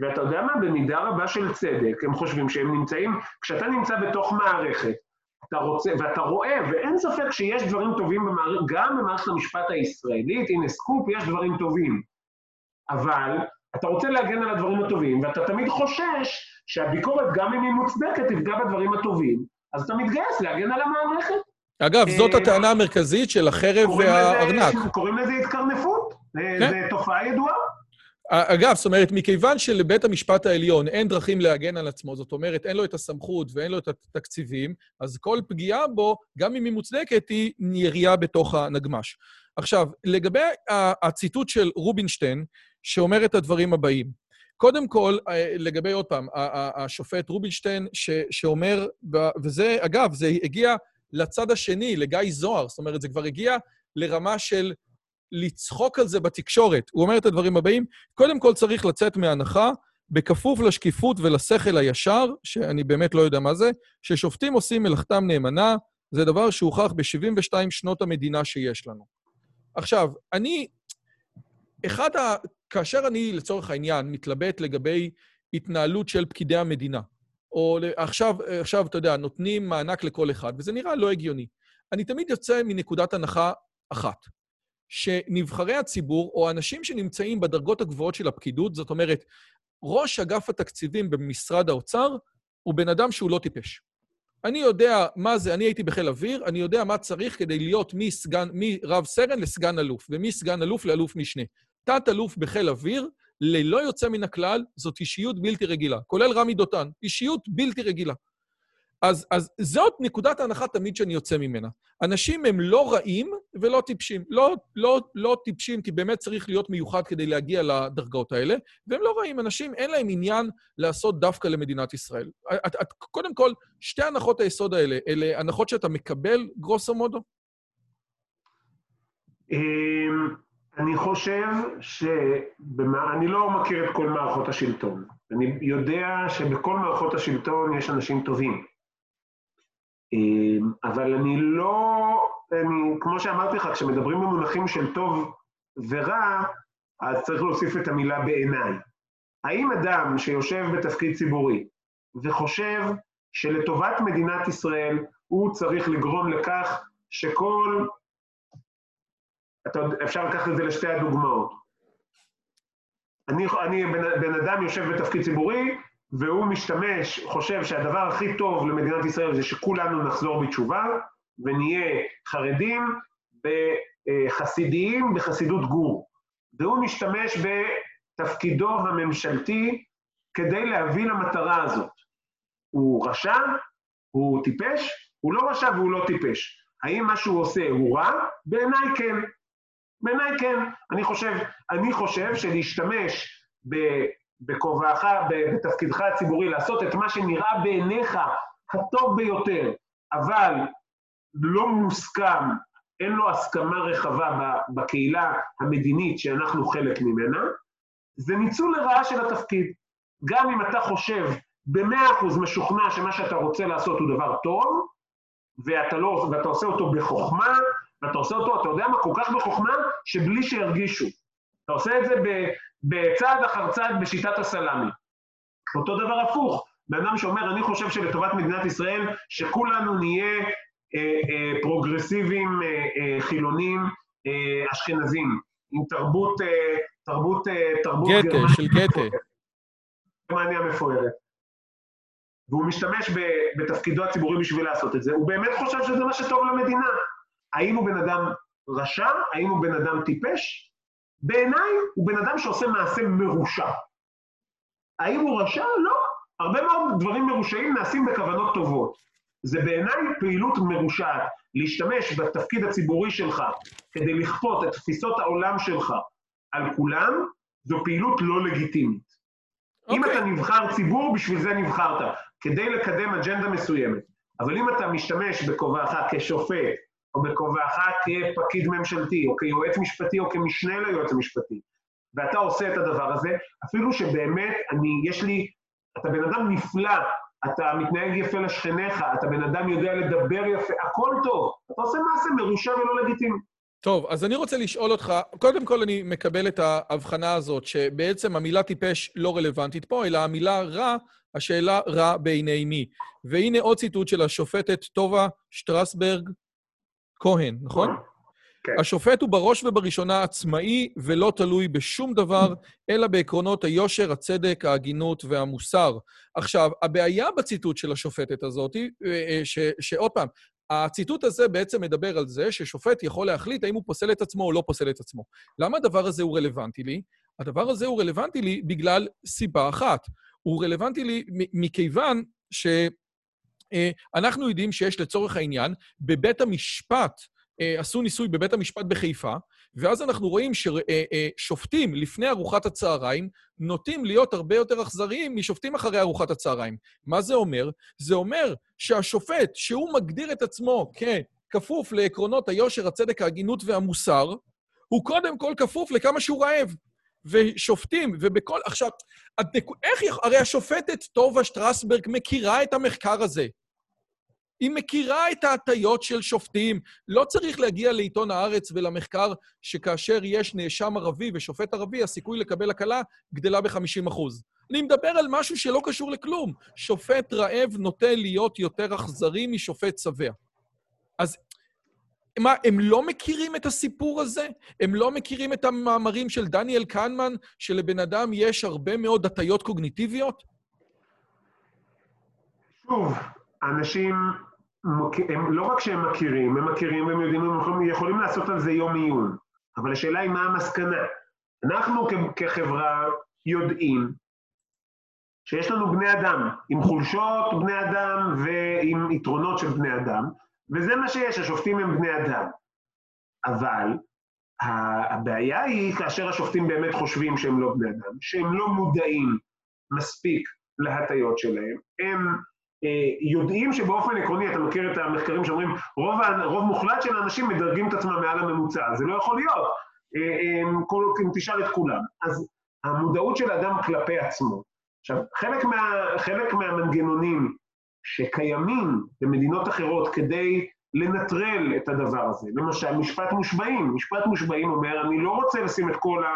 B: ואתה יודע מה, במידה רבה של צדק, הם חושבים שהם נמצאים, כשאתה נמצא בתוך מערכת, אתה רוצה, ואתה רואה, ואין ספק שיש דברים טובים במערכת, גם במערכת המשפט הישראלית, הנה סקופ, יש דברים טובים. אבל אתה רוצה להגן על הדברים הטובים, ואתה תמיד חושש שהביקורת, גם אם היא מוצדקת, תפגע בדברים הטובים, אז אתה מתגייס להגן על המערכת.
A: אגב, זאת אה, הטענה המרכזית של החרב והארנק.
B: קוראים לזה התקרנפות, כן. זו תופעה ידועה.
A: אגב, זאת אומרת, מכיוון שלבית המשפט העליון אין דרכים להגן על עצמו, זאת אומרת, אין לו את הסמכות ואין לו את התקציבים, אז כל פגיעה בו, גם אם היא מוצדקת, היא ירייה בתוך הנגמש. עכשיו, לגבי הציטוט של רובינשטיין, שאומר את הדברים הבאים. קודם כל, אה, לגבי, עוד פעם, השופט רובינשטיין, ש, שאומר, וזה, אגב, זה הגיע לצד השני, לגיא זוהר, זאת אומרת, זה כבר הגיע לרמה של לצחוק על זה בתקשורת. הוא אומר את הדברים הבאים, קודם כל צריך לצאת מהנחה, בכפוף לשקיפות ולשכל הישר, שאני באמת לא יודע מה זה, ששופטים עושים מלאכתם נאמנה, זה דבר שהוכח ב-72 שנות המדינה שיש לנו. עכשיו, אני, אחד ה... כאשר אני, לצורך העניין, מתלבט לגבי התנהלות של פקידי המדינה, או עכשיו, עכשיו, אתה יודע, נותנים מענק לכל אחד, וזה נראה לא הגיוני. אני תמיד יוצא מנקודת הנחה אחת. שנבחרי הציבור, או אנשים שנמצאים בדרגות הגבוהות של הפקידות, זאת אומרת, ראש אגף התקציבים במשרד האוצר הוא בן אדם שהוא לא טיפש. אני יודע מה זה, אני הייתי בחיל אוויר, אני יודע מה צריך כדי להיות מסגן, מרב סרן לסגן אלוף, ומסגן אלוף לאלוף משנה. תת-אלוף בחיל אוויר, ללא יוצא מן הכלל, זאת אישיות בלתי רגילה, כולל רמי דותן, אישיות בלתי רגילה. אז, אז זאת נקודת ההנחה תמיד שאני יוצא ממנה. אנשים הם לא רעים ולא טיפשים. לא, לא, לא טיפשים, כי באמת צריך להיות מיוחד כדי להגיע לדרגות האלה, והם לא רעים. אנשים, אין להם עניין לעשות דווקא למדינת ישראל. את, את, קודם כל, שתי הנחות היסוד האלה, אלה הנחות שאתה מקבל, גרוסו מודו?
B: אמ, אני חושב ש... אני לא מכיר את כל מערכות השלטון. אני יודע שבכל מערכות השלטון יש אנשים טובים. אמ, אבל אני לא, אני, כמו שאמרתי לך, כשמדברים במונחים של טוב ורע, אז צריך להוסיף את המילה בעיניי. האם אדם שיושב בתפקיד ציבורי וחושב שלטובת מדינת ישראל הוא צריך לגרום לכך שכל... אתה, אפשר לקחת את זה לשתי הדוגמאות. אני, אני בן, בן אדם יושב בתפקיד ציבורי, והוא משתמש, חושב שהדבר הכי טוב למדינת ישראל זה שכולנו נחזור בתשובה ונהיה חרדים וחסידיים בחסידות גור. והוא משתמש בתפקידו הממשלתי כדי להביא למטרה הזאת. הוא רשע? הוא טיפש? הוא לא רשע והוא לא טיפש. האם מה שהוא עושה הוא רע? בעיניי כן. בעיניי כן. אני חושב, אני חושב שלהשתמש ב... בכובעך, בתפקידך הציבורי, לעשות את מה שנראה בעיניך הטוב ביותר, אבל לא מוסכם, אין לו הסכמה רחבה בקהילה המדינית שאנחנו חלק ממנה, זה ניצול לרעה של התפקיד. גם אם אתה חושב במאה אחוז משוכנע שמה שאתה רוצה לעשות הוא דבר טוב, ואתה, לא, ואתה עושה אותו בחוכמה, ואתה עושה אותו, אתה יודע מה, כל כך בחוכמה, שבלי שירגישו. אתה עושה את זה בצעד אחר צעד בשיטת הסלאמי. אותו דבר הפוך, בן אדם שאומר, אני חושב שלטובת מדינת ישראל, שכולנו נהיה אה, אה, פרוגרסיביים, אה, אה, חילונים, אה, אשכנזים, עם תרבות, אה, תרבות, אה, תרבות
A: גתה, גרמניה של גתה.
B: גרמניה מפוארת. והוא משתמש בתפקידו הציבורי בשביל לעשות את זה, הוא באמת חושב שזה מה שטוב למדינה. האם הוא בן אדם רשע? האם הוא בן אדם טיפש? בעיניי הוא בן אדם שעושה מעשה מרושע. האם הוא רשע? לא. הרבה מאוד דברים מרושעים נעשים בכוונות טובות. זה בעיניי פעילות מרושעת. להשתמש בתפקיד הציבורי שלך כדי לכפות את תפיסות העולם שלך על כולם, זו פעילות לא לגיטימית. Okay. אם אוקיי. אתה נבחר ציבור, בשביל זה נבחרת, כדי לקדם אג'נדה מסוימת. אבל אם אתה משתמש בכובעך כשופט, או בכובעך כפקיד ממשלתי, או כיועץ משפטי, או כמשנה ליועץ המשפטי, ואתה עושה את הדבר הזה, אפילו שבאמת אני, יש לי, אתה בן אדם נפלא, אתה מתנהג יפה לשכניך, אתה בן אדם יודע לדבר יפה, הכל טוב, אתה עושה מעשה מרושע ולא לגיטימי.
A: טוב, אז אני רוצה לשאול אותך, קודם כל אני מקבל את ההבחנה הזאת, שבעצם המילה טיפש לא רלוונטית פה, אלא המילה רע, השאלה רע בעיני מי. והנה עוד ציטוט של השופטת טובה שטרסברג, כהן, נכון? כן. השופט הוא בראש ובראשונה עצמאי ולא תלוי בשום דבר, אלא בעקרונות היושר, הצדק, ההגינות והמוסר. עכשיו, הבעיה בציטוט של השופטת הזאת, אה, אה, שעוד פעם, הציטוט הזה בעצם מדבר על זה ששופט יכול להחליט האם הוא פוסל את עצמו או לא פוסל את עצמו. למה הדבר הזה הוא רלוונטי לי? הדבר הזה הוא רלוונטי לי בגלל סיבה אחת. הוא רלוונטי לי מכיוון שאנחנו יודעים שיש לצורך העניין, בבית המשפט, עשו ניסוי בבית המשפט בחיפה, ואז אנחנו רואים ששופטים לפני ארוחת הצהריים נוטים להיות הרבה יותר אכזריים משופטים אחרי ארוחת הצהריים. מה זה אומר? זה אומר שהשופט, שהוא מגדיר את עצמו ככפוף לעקרונות היושר, הצדק, ההגינות והמוסר, הוא קודם כל כפוף לכמה שהוא רעב. ושופטים, ובכל... עכשיו, איך... הרי השופטת טובה שטרסברג מכירה את המחקר הזה. היא מכירה את ההטיות של שופטים. לא צריך להגיע לעיתון הארץ ולמחקר שכאשר יש נאשם ערבי ושופט ערבי, הסיכוי לקבל הקלה גדלה ב-50 אחוז. אני מדבר על משהו שלא קשור לכלום. שופט רעב נוטה להיות יותר אכזרי משופט שבע. אז מה, הם לא מכירים את הסיפור הזה? הם לא מכירים את המאמרים של דניאל קנמן, שלבן אדם יש הרבה מאוד הטיות קוגניטיביות?
B: שוב, אנשים הם לא רק שהם מכירים, הם מכירים והם יודעים, הם יכולים, יכולים לעשות על זה יום עיון, אבל השאלה היא מה המסקנה. אנחנו כחברה יודעים שיש לנו בני אדם, עם חולשות בני אדם ועם יתרונות של בני אדם, וזה מה שיש, השופטים הם בני אדם. אבל הבעיה היא כאשר השופטים באמת חושבים שהם לא בני אדם, שהם לא מודעים מספיק להטיות שלהם, הם יודעים שבאופן עקרוני, אתה מכיר את המחקרים שאומרים, רוב, רוב מוחלט של האנשים מדרגים את עצמם מעל הממוצע, זה לא יכול להיות, אה, אם תשאל את כולם. אז המודעות של האדם כלפי עצמו. עכשיו, חלק, מה, חלק מהמנגנונים שקיימים במדינות אחרות כדי לנטרל את הדבר הזה, למשל, משפט מושבעים. משפט מושבעים אומר, אני לא רוצה לשים את כל, ה,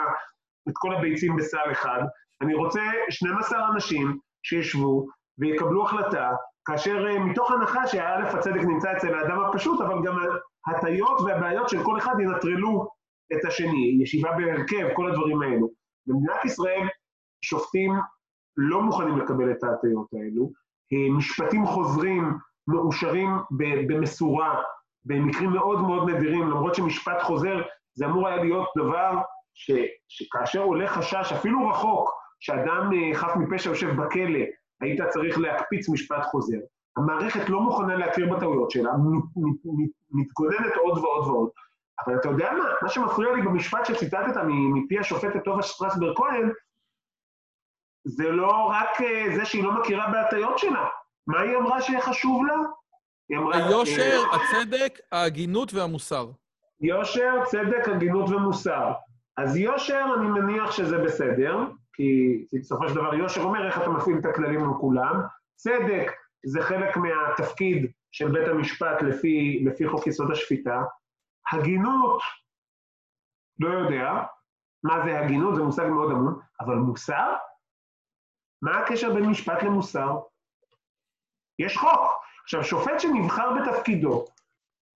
B: את כל הביצים בסל אחד, אני רוצה 12 אנשים שישבו ויקבלו החלטה, כאשר אה, מתוך הנחה שא' הצדק נמצא אצל האדם הפשוט, אבל גם ההטיות והבעיות של כל אחד ינטרלו את השני, ישיבה בהרכב, כל הדברים האלו. במדינת ישראל שופטים לא מוכנים לקבל את ההטיות האלו, אה, משפטים חוזרים מאושרים במשורה, במקרים מאוד מאוד נדירים, למרות שמשפט חוזר זה אמור היה להיות דבר ש, שכאשר עולה חשש, אפילו רחוק, שאדם אה, חף מפשע יושב בכלא, היית צריך להקפיץ משפט חוזר. המערכת לא מוכנה להכיר בטעויות שלה, מתגוננת עוד ועוד ועוד. אבל אתה יודע מה? מה שמפריע לי במשפט שציטטת מפי השופטת טובה שטרסברג כהן, זה לא רק אה, זה שהיא לא מכירה בהטיות שלה. מה היא אמרה שיהיה חשוב לה?
A: היא אמרה... היושר, הצדק, ההגינות והמוסר.
B: יושר, צדק, הגינות ומוסר. אז יושר, אני מניח שזה בסדר. כי בסופו של דבר יושר אומר איך אתה מפעיל את הכללים עם כולם. צדק זה חלק מהתפקיד של בית המשפט לפי, לפי חוק יסוד השפיטה. הגינות, לא יודע מה זה הגינות, זה מושג מאוד עמום, אבל מוסר? מה הקשר בין משפט למוסר? יש חוק. עכשיו, שופט שנבחר בתפקידו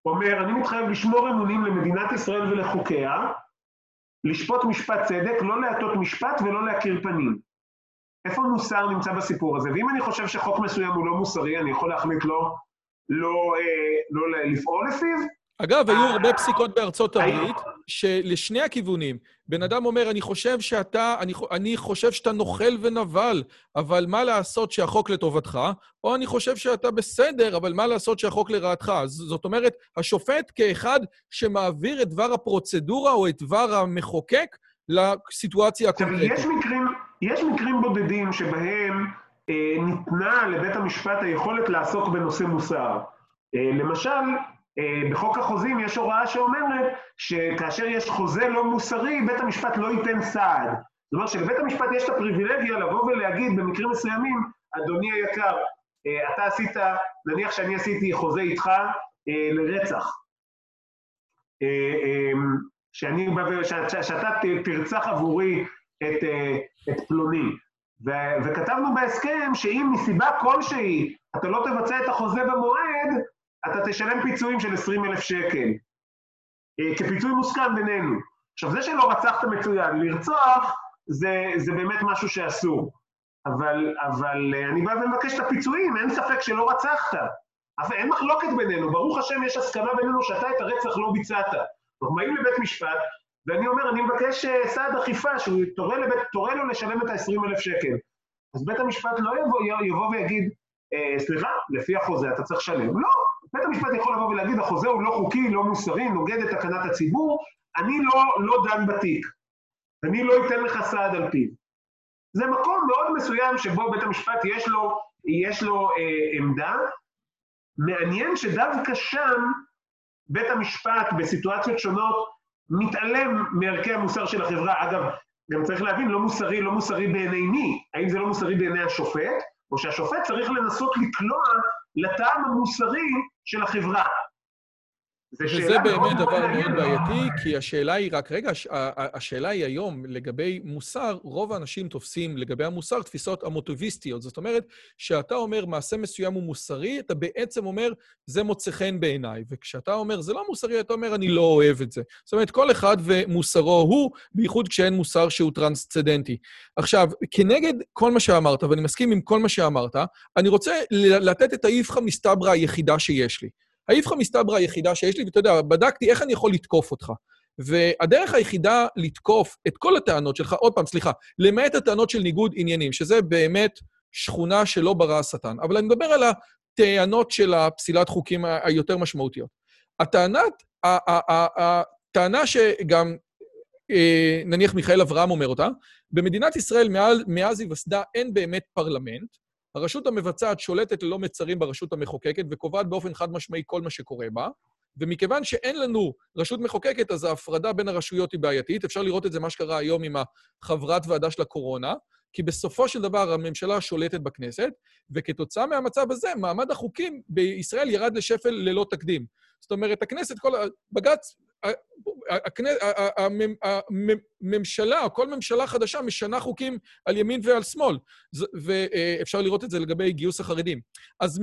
B: אומר, אני מתחייב לשמור אמונים למדינת ישראל ולחוקיה, לשפוט משפט צדק, לא להטות משפט ולא להכיר פנים. איפה מוסר נמצא בסיפור הזה? ואם אני חושב שחוק מסוים הוא לא מוסרי, אני יכול להחליט לא, לא, אה, לא לפעול לפיו?
A: אגב, היו הרבה פסיקות בארצות הברית שלשני הכיוונים, בן אדם אומר, אני חושב שאתה, אני, אני חושב שאתה נוכל ונבל, אבל מה לעשות שהחוק לטובתך, או אני חושב שאתה בסדר, אבל מה לעשות שהחוק לרעתך. זאת אומרת, השופט כאחד שמעביר את דבר הפרוצדורה או את דבר המחוקק לסיטואציה הקונקרטית.
B: יש מקרים, יש מקרים בודדים שבהם אה, ניתנה לבית המשפט היכולת לעסוק בנושא מוסר. אה, למשל, אה, בחוק החוזים יש הוראה שאומרת שכאשר יש חוזה לא מוסרי, בית המשפט לא ייתן סעד. זאת אומרת שלבית המשפט יש את הפריבילגיה לבוא ולהגיד במקרים מסוימים, אדוני היקר, אה, אתה עשית, נניח שאני עשיתי חוזה איתך אה, לרצח. שאני בא, שאתה תרצח עבורי את, את פלוני. ו, וכתבנו בהסכם שאם מסיבה כלשהי אתה לא תבצע את החוזה במועד, אתה תשלם פיצויים של 20 אלף שקל, אה, כפיצוי מוסכם בינינו. עכשיו, זה שלא רצחת מצוין, לרצוח זה, זה באמת משהו שאסור. אבל, אבל אה, אני בא ומבקש את הפיצויים, אין ספק שלא רצחת. אבל אין מחלוקת בינינו, ברוך השם יש הסכמה בינינו שאתה את הרצח לא ביצעת. אנחנו באים לבית משפט, ואני אומר, אני מבקש אה, סעד אכיפה, שהוא תורה, לבית, תורה לו לשלם את ה-20,000 שקל. אז בית המשפט לא יבוא, יבוא ויגיד, אה, סליחה, לפי החוזה אתה צריך לשלם. לא, בית המשפט יכול לבוא ולהגיד, החוזה הוא לא חוקי, לא מוסרי, נוגד את תקנת הציבור, אני לא, לא דן בתיק. אני לא אתן לך סעד על פיו. זה מקום מאוד מסוים שבו בית המשפט יש לו, יש לו אה, עמדה. מעניין שדווקא שם בית המשפט בסיטואציות שונות מתעלם מערכי המוסר של החברה. אגב, גם צריך להבין, לא מוסרי, לא מוסרי בעיני מי? האם זה לא מוסרי בעיני השופט, או שהשופט צריך לנסות לקלוע לטעם המוסרי של החברה.
A: וזה באמת דבר מאוד בעייתי, כי השאלה היא רק, רגע, השאלה היא היום, לגבי מוסר, רוב האנשים תופסים לגבי המוסר תפיסות המוטיביסטיות. זאת אומרת, כשאתה אומר מעשה מסוים הוא מוסרי, אתה בעצם אומר, זה מוצא חן בעיניי. וכשאתה אומר, זה לא מוסרי, אתה אומר, אני לא אוהב את זה. זאת אומרת, כל אחד ומוסרו הוא, בייחוד כשאין מוסר שהוא טרנסצדנטי. עכשיו, כנגד כל מה שאמרת, ואני מסכים עם כל מה שאמרת, אני רוצה לתת את האיפכא מסתברא היחידה שיש לי. האיפכא מסתברא היחידה שיש לי, ואתה יודע, בדקתי איך אני יכול לתקוף אותך. והדרך היחידה לתקוף את כל הטענות שלך, עוד פעם, סליחה, למעט הטענות של ניגוד עניינים, שזה באמת שכונה שלא ברא השטן. אבל אני מדבר על הטענות של הפסילת חוקים היותר משמעותיות. הטענת, הטענה שגם אה, נניח מיכאל אברהם אומר אותה, במדינת ישראל מאז היווסדה אין באמת פרלמנט, הרשות המבצעת שולטת ללא מצרים ברשות המחוקקת וקובעת באופן חד משמעי כל מה שקורה בה, ומכיוון שאין לנו רשות מחוקקת, אז ההפרדה בין הרשויות היא בעייתית. אפשר לראות את זה, מה שקרה היום עם החברת ועדה של הקורונה, כי בסופו של דבר הממשלה שולטת בכנסת, וכתוצאה מהמצב הזה, מעמד החוקים בישראל ירד לשפל ללא תקדים. זאת אומרת, הכנסת, כל... בג"ץ הממשלה, כל ממשלה חדשה משנה חוקים על ימין ועל שמאל, ואפשר לראות את זה לגבי גיוס החרדים. אז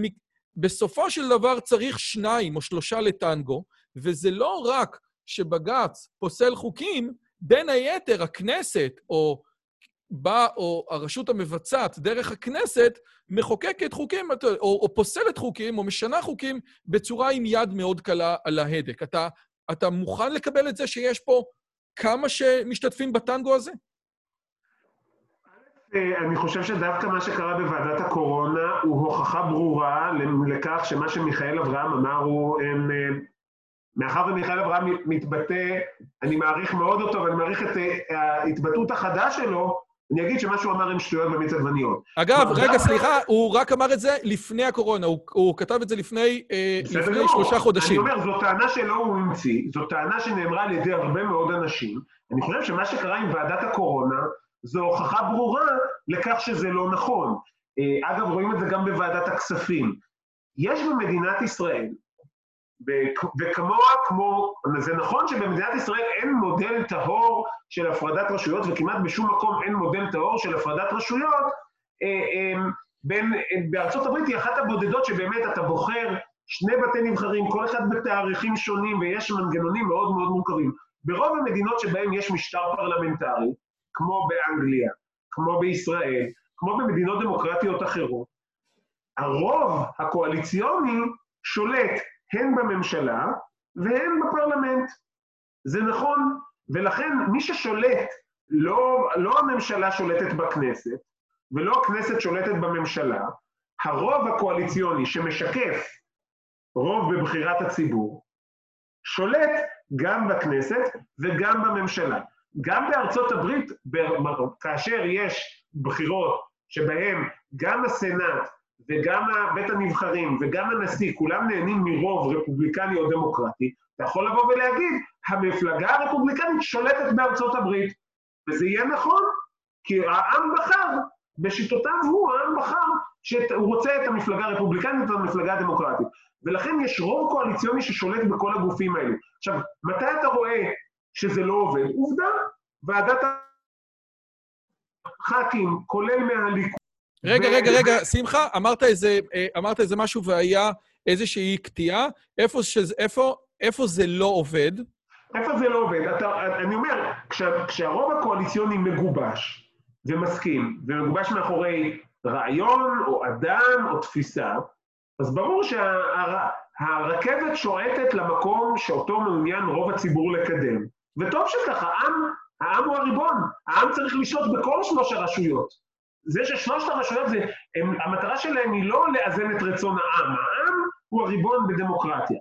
A: בסופו של דבר צריך שניים או שלושה לטנגו, וזה לא רק שבג"ץ פוסל חוקים, בין היתר הכנסת או בא, או הרשות המבצעת, דרך הכנסת, מחוקקת חוקים, או, או פוסלת חוקים, או משנה חוקים, בצורה עם יד מאוד קלה על ההדק. אתה אתה מוכן לקבל את זה שיש פה כמה שמשתתפים בטנגו הזה?
B: אה, אני חושב שדווקא מה שקרה בוועדת הקורונה הוא הוכחה ברורה לכך שמה שמיכאל אברהם אמר הוא, הם, אה, מאחר ומיכאל אברהם מתבטא, אני מעריך מאוד אותו ואני מעריך את אה, ההתבטאות החדה שלו, אני אגיד שמה שהוא אמר עם שטויות במיץ עגבניות.
A: אגב, רגע, סליחה, הוא רק אמר את זה לפני הקורונה, הוא, כתב את זה לפני, אה, שלושה חודשים.
B: אני אומר, זו טענה שלא הוא המציא, זו טענה שנאמרה על ידי הרבה מאוד אנשים. אני חושב שמה שקרה עם ועדת הקורונה, זו הוכחה ברורה לכך שזה לא נכון. אה, אגב, רואים את זה גם בוועדת הכספים. יש במדינת ישראל וכמוה כמו, זה נכון שבמדינת ישראל אין מודל טהור של הפרדת רשויות, וכמעט בשום מקום אין מודל טהור של הפרדת רשויות, אה, אה, בין, בארצות הברית היא אחת הבודדות שבאמת אתה בוחר שני בתי נבחרים, כל אחד בתאריכים שונים, ויש מנגנונים מאוד מאוד מורכבים. ברוב המדינות שבהן יש משטר פרלמנטרי, כמו באנגליה, כמו בישראל, כמו במדינות דמוקרטיות אחרות, הרוב הקואליציוני שולט הן בממשלה והן בפרלמנט. זה נכון, ולכן מי ששולט, לא, לא הממשלה שולטת בכנסת, ולא הכנסת שולטת בממשלה, הרוב הקואליציוני שמשקף רוב בבחירת הציבור, שולט גם בכנסת וגם בממשלה. גם בארצות הברית, כאשר יש בחירות שבהן גם הסנאט וגם בית הנבחרים וגם הנשיא, כולם נהנים מרוב רפובליקני או דמוקרטי, אתה יכול לבוא ולהגיד, המפלגה הרפובליקנית שולטת בארצות הברית. וזה יהיה נכון, כי העם בחר, בשיטותיו הוא, העם בחר שהוא רוצה את המפלגה הרפובליקנית ואת המפלגה הדמוקרטית. ולכן יש רוב קואליציוני ששולט בכל הגופים האלה. עכשיו, מתי אתה רואה שזה לא עובד? עובדה, ועדת הח"כים, כולל מהליכוד,
A: רגע, רגע, רגע, שמחה, אמרת איזה, אה, אמרת איזה משהו והיה איזושהי קטיעה. איפה, שזה, איפה, איפה זה לא עובד?
B: איפה זה לא עובד? אתה, אני אומר, כשה, כשהרוב הקואליציוני מגובש ומסכים, ומגובש מאחורי רעיון או אדם או תפיסה, אז ברור שהרכבת שה, שועטת למקום שאותו מעוניין רוב הציבור לקדם. וטוב שככה, העם, העם הוא הריבון, העם צריך לשלוט בכל שלוש הרשויות. זה ששלושת הרשויות, זה, הם, המטרה שלהם היא לא לאזן את רצון העם, העם הוא הריבון בדמוקרטיה.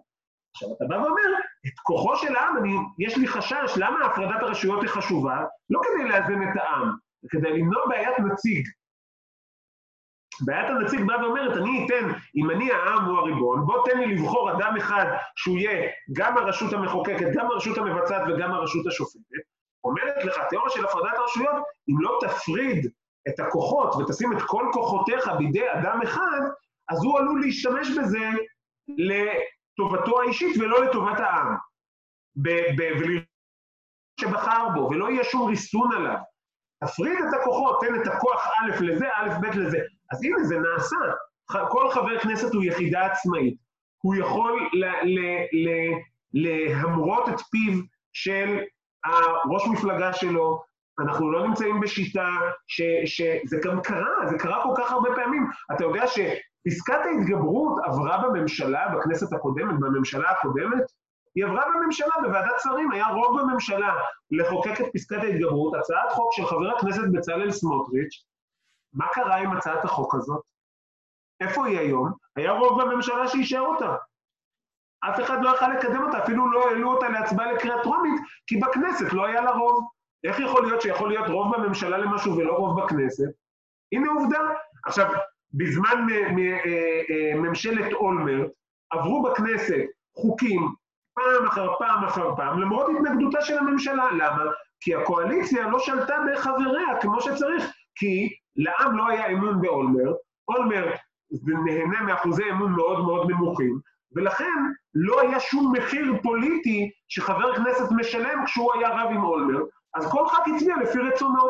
B: עכשיו, אתה בא ואומר, את כוחו של העם, אני, יש לי חשש, למה הפרדת הרשויות היא חשובה? לא כדי לאזן את העם, כדי למנוע בעיית נציג. בעיית הנציג באה ואומרת, אני אתן, אם אני העם הוא הריבון, בוא תן לי לבחור אדם אחד שהוא יהיה גם הרשות המחוקקת, גם הרשות המבצעת וגם הרשות השופטת. אומרת לך, התיאוריה של הפרדת הרשויות, אם לא תפריד את הכוחות ותשים את כל כוחותיך בידי אדם אחד, אז הוא עלול להשתמש בזה לטובתו האישית ולא לטובת העם. שבחר בו, ולא יהיה שום ריסון עליו. תפריד את הכוחות, תן את הכוח א' לזה, א', ב' לזה. אז הנה, זה נעשה. כל חבר כנסת הוא יחידה עצמאית. הוא יכול להמרות את פיו של הראש מפלגה שלו. אנחנו לא נמצאים בשיטה ש, שזה גם קרה, זה קרה כל כך הרבה פעמים. אתה יודע שפסקת ההתגברות עברה בממשלה, בכנסת הקודמת, בממשלה הקודמת, היא עברה בממשלה, בוועדת שרים, היה רוב בממשלה לחוקק את פסקת ההתגברות, הצעת חוק של חבר הכנסת בצלאל סמוטריץ', מה קרה עם הצעת החוק הזאת? איפה היא היום? היה רוב בממשלה שאישר אותה. אף אחד לא יכל לקדם אותה, אפילו לא העלו אותה להצבעה לקריאה טרומית, כי בכנסת לא היה לה רוב. איך יכול להיות שיכול להיות רוב בממשלה למשהו ולא רוב בכנסת? הנה עובדה. עכשיו, בזמן אה, אה, ממשלת אולמרט עברו בכנסת חוקים פעם אחר פעם אחר פעם, למרות התנגדותה של הממשלה. למה? כי הקואליציה לא שלטה בחבריה כמו שצריך, כי לעם לא היה אמון באולמרט, אולמרט נהנה מאחוזי אמון מאוד מאוד נמוכים, ולכן לא היה שום מחיר פוליטי שחבר כנסת משלם כשהוא היה רב עם אולמרט, אז כל ח"כ הצביע לפי רצונו,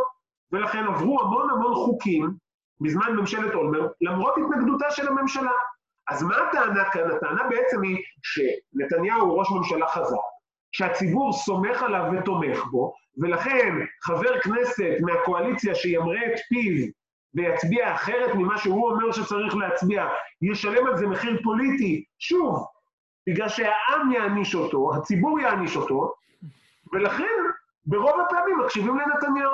B: ולכן עברו המון המון חוקים בזמן ממשלת אולמרט, למרות התנגדותה של הממשלה. אז מה הטענה כאן? הטענה בעצם היא שנתניהו הוא ראש ממשלה חזק, שהציבור סומך עליו ותומך בו, ולכן חבר כנסת מהקואליציה שימרה את פיו ויצביע אחרת ממה שהוא אומר שצריך להצביע, ישלם על זה מחיר פוליטי, שוב, בגלל שהעם יעניש אותו, הציבור יעניש אותו, ולכן ברוב הפעמים מקשיבים לנתניהו.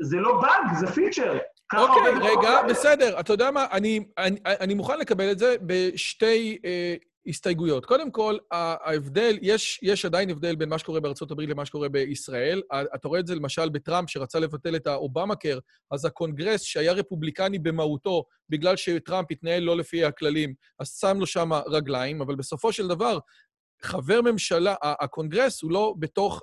B: זה לא באג, זה פיצ'ר.
A: אוקיי, רגע, בסדר. אתה יודע מה, אני, אני, אני מוכן לקבל את זה בשתי אה, הסתייגויות. קודם כל, ההבדל, יש, יש עדיין הבדל בין מה שקורה בארצות הברית למה שקורה בישראל. אתה רואה את זה למשל בטראמפ, שרצה לבטל את האובמה-קר, אז הקונגרס, שהיה רפובליקני במהותו, בגלל שטראמפ התנהל לא לפי הכללים, אז שם לו שם רגליים, אבל בסופו של דבר, חבר ממשלה, הקונגרס הוא לא בתוך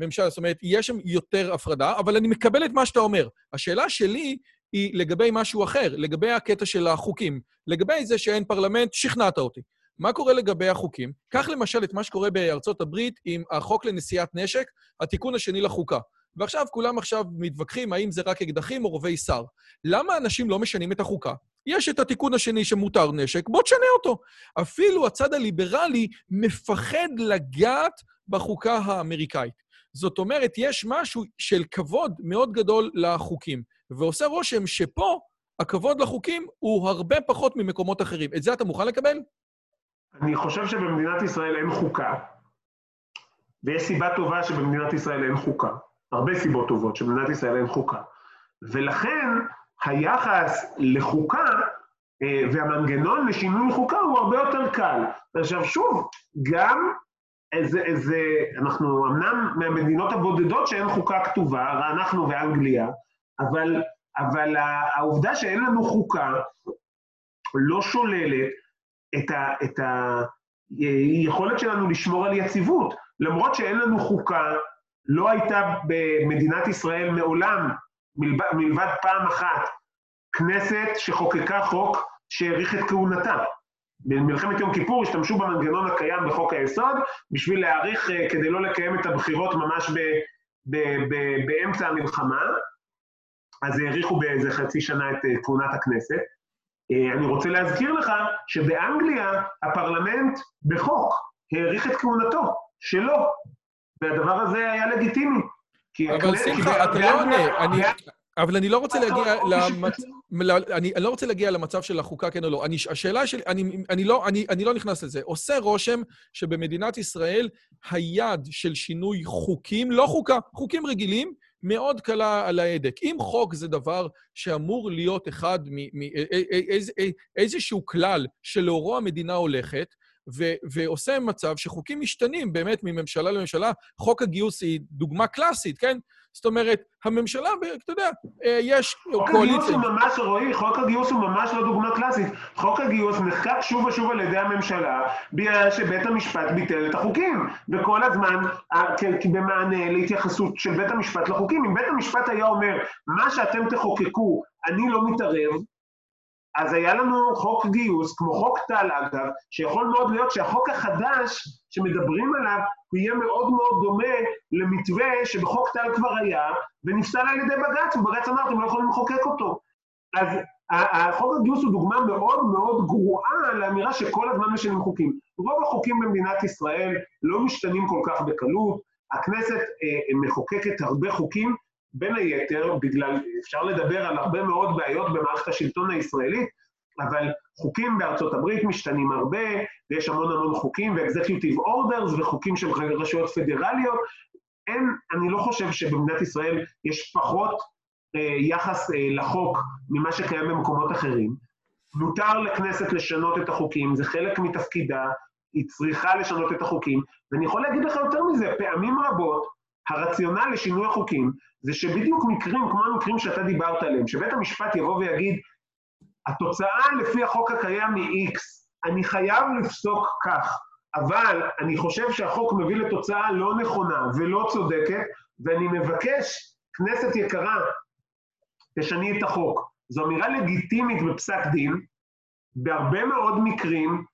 A: הממשלה, זאת אומרת, יש שם יותר הפרדה, אבל אני מקבל את מה שאתה אומר. השאלה שלי היא לגבי משהו אחר, לגבי הקטע של החוקים. לגבי זה שאין פרלמנט, שכנעת אותי. מה קורה לגבי החוקים? קח למשל את מה שקורה בארצות הברית עם החוק לנשיאת נשק, התיקון השני לחוקה. ועכשיו כולם עכשיו מתווכחים האם זה רק אקדחים או רובי שר. למה אנשים לא משנים את החוקה? יש את התיקון השני שמותר נשק, בוא תשנה אותו. אפילו הצד הליברלי מפחד לגעת בחוקה האמריקאית. זאת אומרת, יש משהו של כבוד מאוד גדול לחוקים, ועושה רושם שפה הכבוד לחוקים הוא הרבה פחות ממקומות אחרים. את זה אתה מוכן לקבל?
B: אני חושב שבמדינת ישראל אין חוקה, ויש סיבה טובה שבמדינת ישראל אין חוקה. הרבה סיבות טובות שבמדינת ישראל אין חוקה. ולכן היחס לחוקה אה, והמנגנון לשינוי חוקה הוא הרבה יותר קל. עכשיו שוב, גם איזה, איזה, אנחנו אמנם מהמדינות הבודדות שאין חוקה כתובה, אנחנו ואנגליה, אבל, אבל העובדה שאין לנו חוקה לא שוללת את, ה, את היכולת שלנו לשמור על יציבות. למרות שאין לנו חוקה, לא הייתה במדינת ישראל מעולם, מלבד, מלבד פעם אחת, כנסת שחוקקה חוק שהאריך את כהונתה. במלחמת יום כיפור השתמשו במנגנון הקיים בחוק היסוד בשביל להאריך, אה, כדי לא לקיים את הבחירות ממש ב, ב, ב, באמצע המלחמה, אז האריכו באיזה חצי שנה את אה, כהונת הכנסת. אה, אני רוצה להזכיר לך שבאנגליה הפרלמנט בחוק האריך את כהונתו, שלו, והדבר הזה היה לגיטימי.
A: אבל שמחה, אתה לא עונה. אבל אני לא רוצה להגיע למצ... אני, לא רוצה להגיע למצב של החוקה, כן או לא. השאלה שלי, אני, לא, אני, לא נכנס לזה. עושה רושם שבמדינת ישראל היד של שינוי חוקים, לא חוקה, חוקים רגילים, מאוד קלה על ההדק. אם חוק זה דבר שאמור להיות אחד מאיזשהו כלל שלאורו המדינה הולכת, ועושה מצב שחוקים משתנים באמת מממשלה לממשלה. חוק הגיוס היא דוגמה קלאסית, כן? זאת אומרת, הממשלה, אתה יודע, אה, יש
B: חוק קואליציה... חוק הגיוס הוא ממש, רועי, חוק הגיוס הוא ממש לא דוגמה קלאסית. חוק הגיוס נחקק שוב ושוב על ידי הממשלה, בגלל שבית המשפט ביטל את החוקים. וכל הזמן, במענה להתייחסות של בית המשפט לחוקים. אם בית המשפט היה אומר, מה שאתם תחוקקו, אני לא מתערב, אז היה לנו חוק גיוס, כמו חוק טל אגב, שיכול מאוד להיות שהחוק החדש שמדברים עליו, הוא יהיה מאוד מאוד דומה למתווה שבחוק טל כבר היה, ונפסל על ידי בג"ץ, ובג"ץ אמר, אתם לא יכולים לחוקק אותו. אז החוק הגיוס הוא דוגמה מאוד מאוד גרועה לאמירה שכל הזמן משנים חוקים. רוב החוקים במדינת ישראל לא משתנים כל כך בקלות, הכנסת אה, מחוקקת הרבה חוקים, בין היתר, בגלל, אפשר לדבר על הרבה מאוד בעיות במערכת השלטון הישראלית, אבל חוקים בארצות הברית משתנים הרבה, ויש המון המון חוקים, ו-executive orders וחוקים של רשויות פדרליות. אין, אני לא חושב שבמדינת ישראל יש פחות אה, יחס אה, לחוק ממה שקיים במקומות אחרים. מותר לכנסת לשנות את החוקים, זה חלק מתפקידה, היא צריכה לשנות את החוקים, ואני יכול להגיד לך יותר מזה, פעמים רבות הרציונל לשינוי החוקים זה שבדיוק מקרים כמו המקרים שאתה דיברת עליהם, שבית המשפט יבוא ויגיד, התוצאה לפי החוק הקיים היא X, אני חייב לפסוק כך, אבל אני חושב שהחוק מביא לתוצאה לא נכונה ולא צודקת, ואני מבקש, כנסת יקרה, תשני את החוק. זו אמירה לגיטימית בפסק דין, בהרבה מאוד מקרים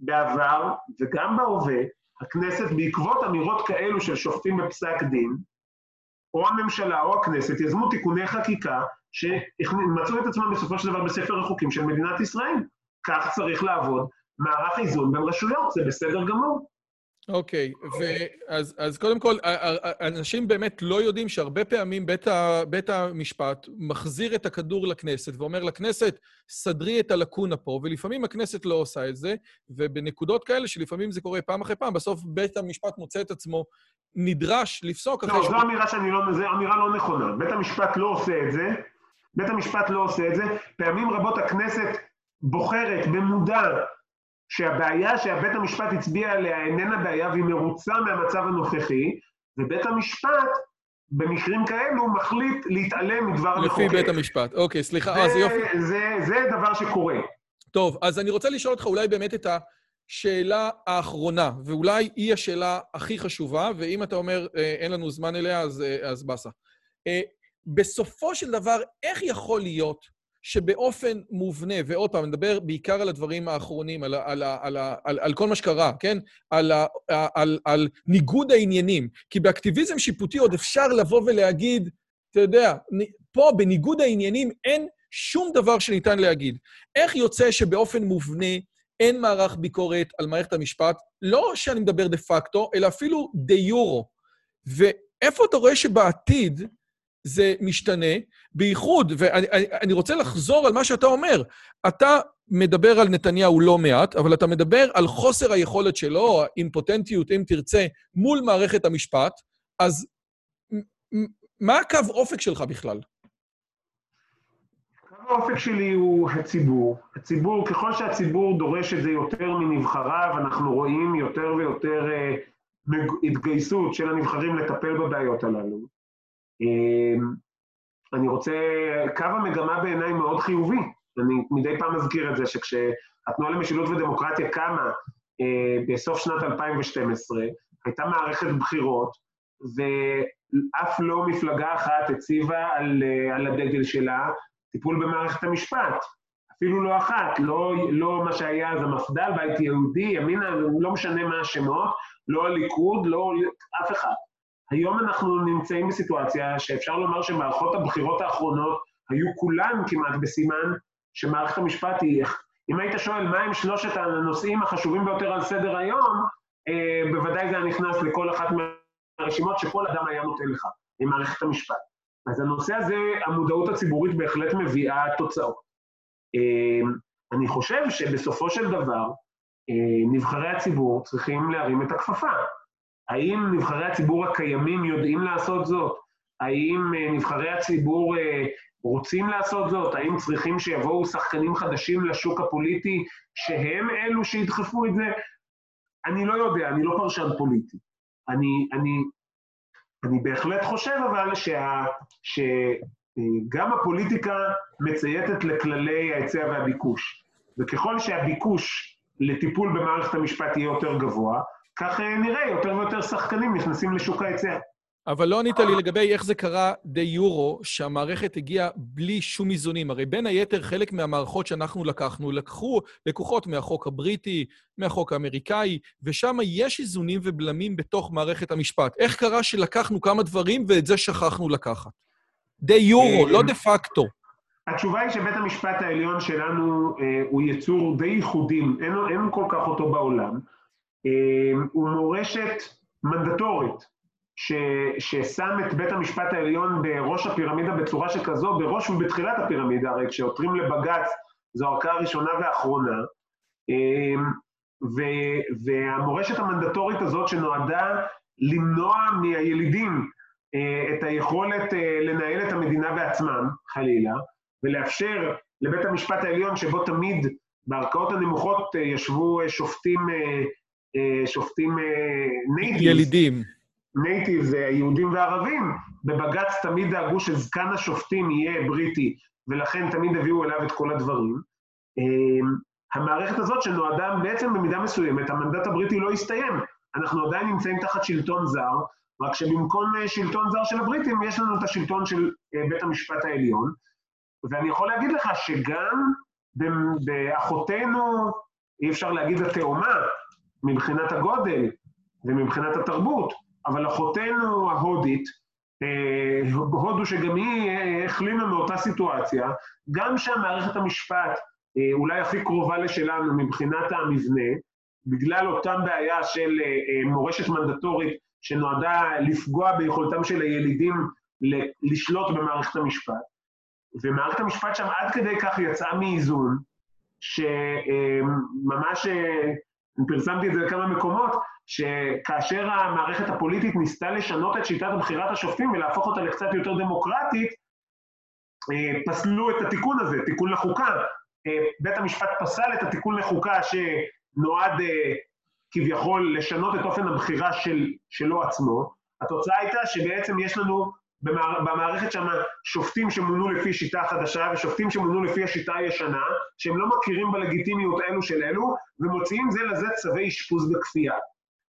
B: בעבר וגם בהווה, הכנסת, בעקבות אמירות כאלו של שופטים בפסק דין, או הממשלה או הכנסת יזמו תיקוני חקיקה שמצאו את עצמם בסופו של דבר בספר החוקים של מדינת ישראל. כך צריך לעבוד מערך איזון בין רשויות, זה בסדר גמור.
A: אוקיי, אז קודם כל, אנשים באמת לא יודעים שהרבה פעמים בית המשפט מחזיר את הכדור לכנסת ואומר לכנסת, סדרי את הלקונה פה, ולפעמים הכנסת לא עושה את זה, ובנקודות כאלה שלפעמים זה קורה פעם אחרי פעם, בסוף בית המשפט מוצא את עצמו נדרש לפסוק
B: אחרי... לא, זו אמירה שאני לא... זו אמירה לא נכונה. בית המשפט לא עושה את זה, בית המשפט לא עושה את זה. פעמים רבות הכנסת בוחרת במודע שהבעיה שהבית המשפט הצביע עליה איננה בעיה והיא מרוצה מהמצב הנוכחי, ובית המשפט במקרים כאלו מחליט להתעלם מדבר
A: המחוקק. לפי בית המשפט. אוקיי, סליחה, אה, זה יופי.
B: זה, זה דבר שקורה.
A: טוב, אז אני רוצה לשאול אותך אולי באמת את השאלה האחרונה, ואולי היא השאלה הכי חשובה, ואם אתה אומר אה, אין לנו זמן אליה, אז, אה, אז באסה. בסופו של דבר, איך יכול להיות שבאופן מובנה, ועוד פעם, נדבר בעיקר על הדברים האחרונים, על, על, על, על, על כל מה שקרה, כן? על, על, על, על ניגוד העניינים. כי באקטיביזם שיפוטי עוד אפשר לבוא ולהגיד, אתה יודע, פה בניגוד העניינים אין שום דבר שניתן להגיד. איך יוצא שבאופן מובנה אין מערך ביקורת על מערכת המשפט, לא שאני מדבר דה פקטו, אלא אפילו דה יורו. ואיפה אתה רואה שבעתיד זה משתנה, בייחוד, ואני רוצה לחזור על מה שאתה אומר. אתה מדבר על נתניהו לא מעט, אבל אתה מדבר על חוסר היכולת שלו, האימפוטנטיות, אם תרצה, מול מערכת המשפט, אז מה הקו אופק שלך בכלל?
B: האופק שלי הוא הציבור. הציבור, ככל שהציבור דורש את זה יותר מנבחריו, אנחנו רואים יותר ויותר uh, התגייסות של הנבחרים לטפל בבעיות הללו. אמ, אני רוצה, קו המגמה בעיניי מאוד חיובי. אני מדי פעם מזכיר את זה שכשהתנועה למשילות ודמוקרטיה קמה אה, בסוף שנת 2012, הייתה מערכת בחירות, ואף לא מפלגה אחת הציבה על, אה, על הדגל שלה טיפול במערכת המשפט. אפילו לא אחת, לא, לא מה שהיה אז המפד"ל, בית יהודי, ימינה, לא משנה מה השמות, לא הליכוד, לא אף אחד. היום אנחנו נמצאים בסיטואציה שאפשר לומר שמערכות הבחירות האחרונות היו כולן כמעט בסימן שמערכת המשפט היא... אם היית שואל מהם שלושת הנושאים החשובים ביותר על סדר היום, אה, בוודאי זה היה נכנס לכל אחת מהרשימות שכל אדם היה נותן לך, עם מערכת המשפט. אז הנושא הזה, המודעות הציבורית בהחלט מביאה תוצאות. אני חושב שבסופו של דבר, נבחרי הציבור צריכים להרים את הכפפה. האם נבחרי הציבור הקיימים יודעים לעשות זאת? האם נבחרי הציבור רוצים לעשות זאת? האם צריכים שיבואו שחקנים חדשים לשוק הפוליטי שהם אלו שידחפו את זה? אני לא יודע, אני לא פרשן פוליטי. אני, אני, אני בהחלט חושב אבל שה, שגם הפוליטיקה מצייתת לכללי ההיצע והביקוש. וככל שהביקוש לטיפול במערכת המשפט יהיה יותר גבוה, כך נראה יותר ויותר שחקנים נכנסים לשוק ההיצע.
A: אבל לא ענית לי לגבי איך זה קרה דה יורו, שהמערכת הגיעה בלי שום איזונים. הרי בין היתר, חלק מהמערכות שאנחנו לקחנו, לקחו לקוחות מהחוק הבריטי, מהחוק האמריקאי, ושם יש איזונים ובלמים בתוך מערכת המשפט. איך קרה שלקחנו כמה דברים ואת זה שכחנו לקחת? דה יורו, לא דה פקטו.
B: התשובה היא שבית המשפט העליון שלנו אה, הוא יצור די ייחודי, אין, אין כל כך אותו בעולם. אה, הוא מורשת מנדטורית. ש, ששם את בית המשפט העליון בראש הפירמידה בצורה שכזו, בראש ובתחילת הפירמידה, הרי כשעותרים לבג"ץ זו ערכאה ראשונה ואחרונה, אמ, ו, והמורשת המנדטורית הזאת שנועדה למנוע מהילידים אה, את היכולת אה, לנהל את המדינה בעצמם, חלילה, ולאפשר לבית המשפט העליון, שבו תמיד בערכאות הנמוכות אה, ישבו שופטים, שופטים
A: natives, ילידים.
B: native זה יהודים וערבים, בבג"ץ תמיד דאגו שזקן השופטים יהיה בריטי, ולכן תמיד הביאו אליו את כל הדברים. המערכת הזאת שנועדה בעצם במידה מסוימת, המנדט הבריטי לא הסתיים. אנחנו עדיין נמצאים תחת שלטון זר, רק שבמקום אה, שלטון זר של הבריטים, יש לנו את השלטון של אה, בית המשפט העליון. ואני יכול להגיד לך שגם באחותינו, אי אפשר להגיד התאומה, מבחינת הגודל ומבחינת התרבות, אבל אחותנו ההודית, אה, הודו שגם היא אה, החלימה מאותה סיטואציה, גם שם מערכת המשפט אה, אולי הכי קרובה לשלנו מבחינת המבנה, בגלל אותה בעיה של מורשת מנדטורית שנועדה לפגוע ביכולתם של הילידים לשלוט במערכת המשפט. ומערכת המשפט שם עד כדי כך יצאה מאיזון, שממש פרסמתי את זה בכמה מקומות, שכאשר המערכת הפוליטית ניסתה לשנות את שיטת בחירת השופטים ולהפוך אותה לקצת יותר דמוקרטית, אה, פסלו את התיקון הזה, תיקון לחוקה. אה, בית המשפט פסל את התיקון לחוקה שנועד אה, כביכול לשנות את אופן הבחירה של, שלו עצמו. התוצאה הייתה שבעצם יש לנו במערכת שם שופטים שמונו לפי שיטה חדשה ושופטים שמונו לפי השיטה הישנה, שהם לא מכירים בלגיטימיות אלו של אלו, ומוציאים זה לזה צווי אשפוז בכפייה.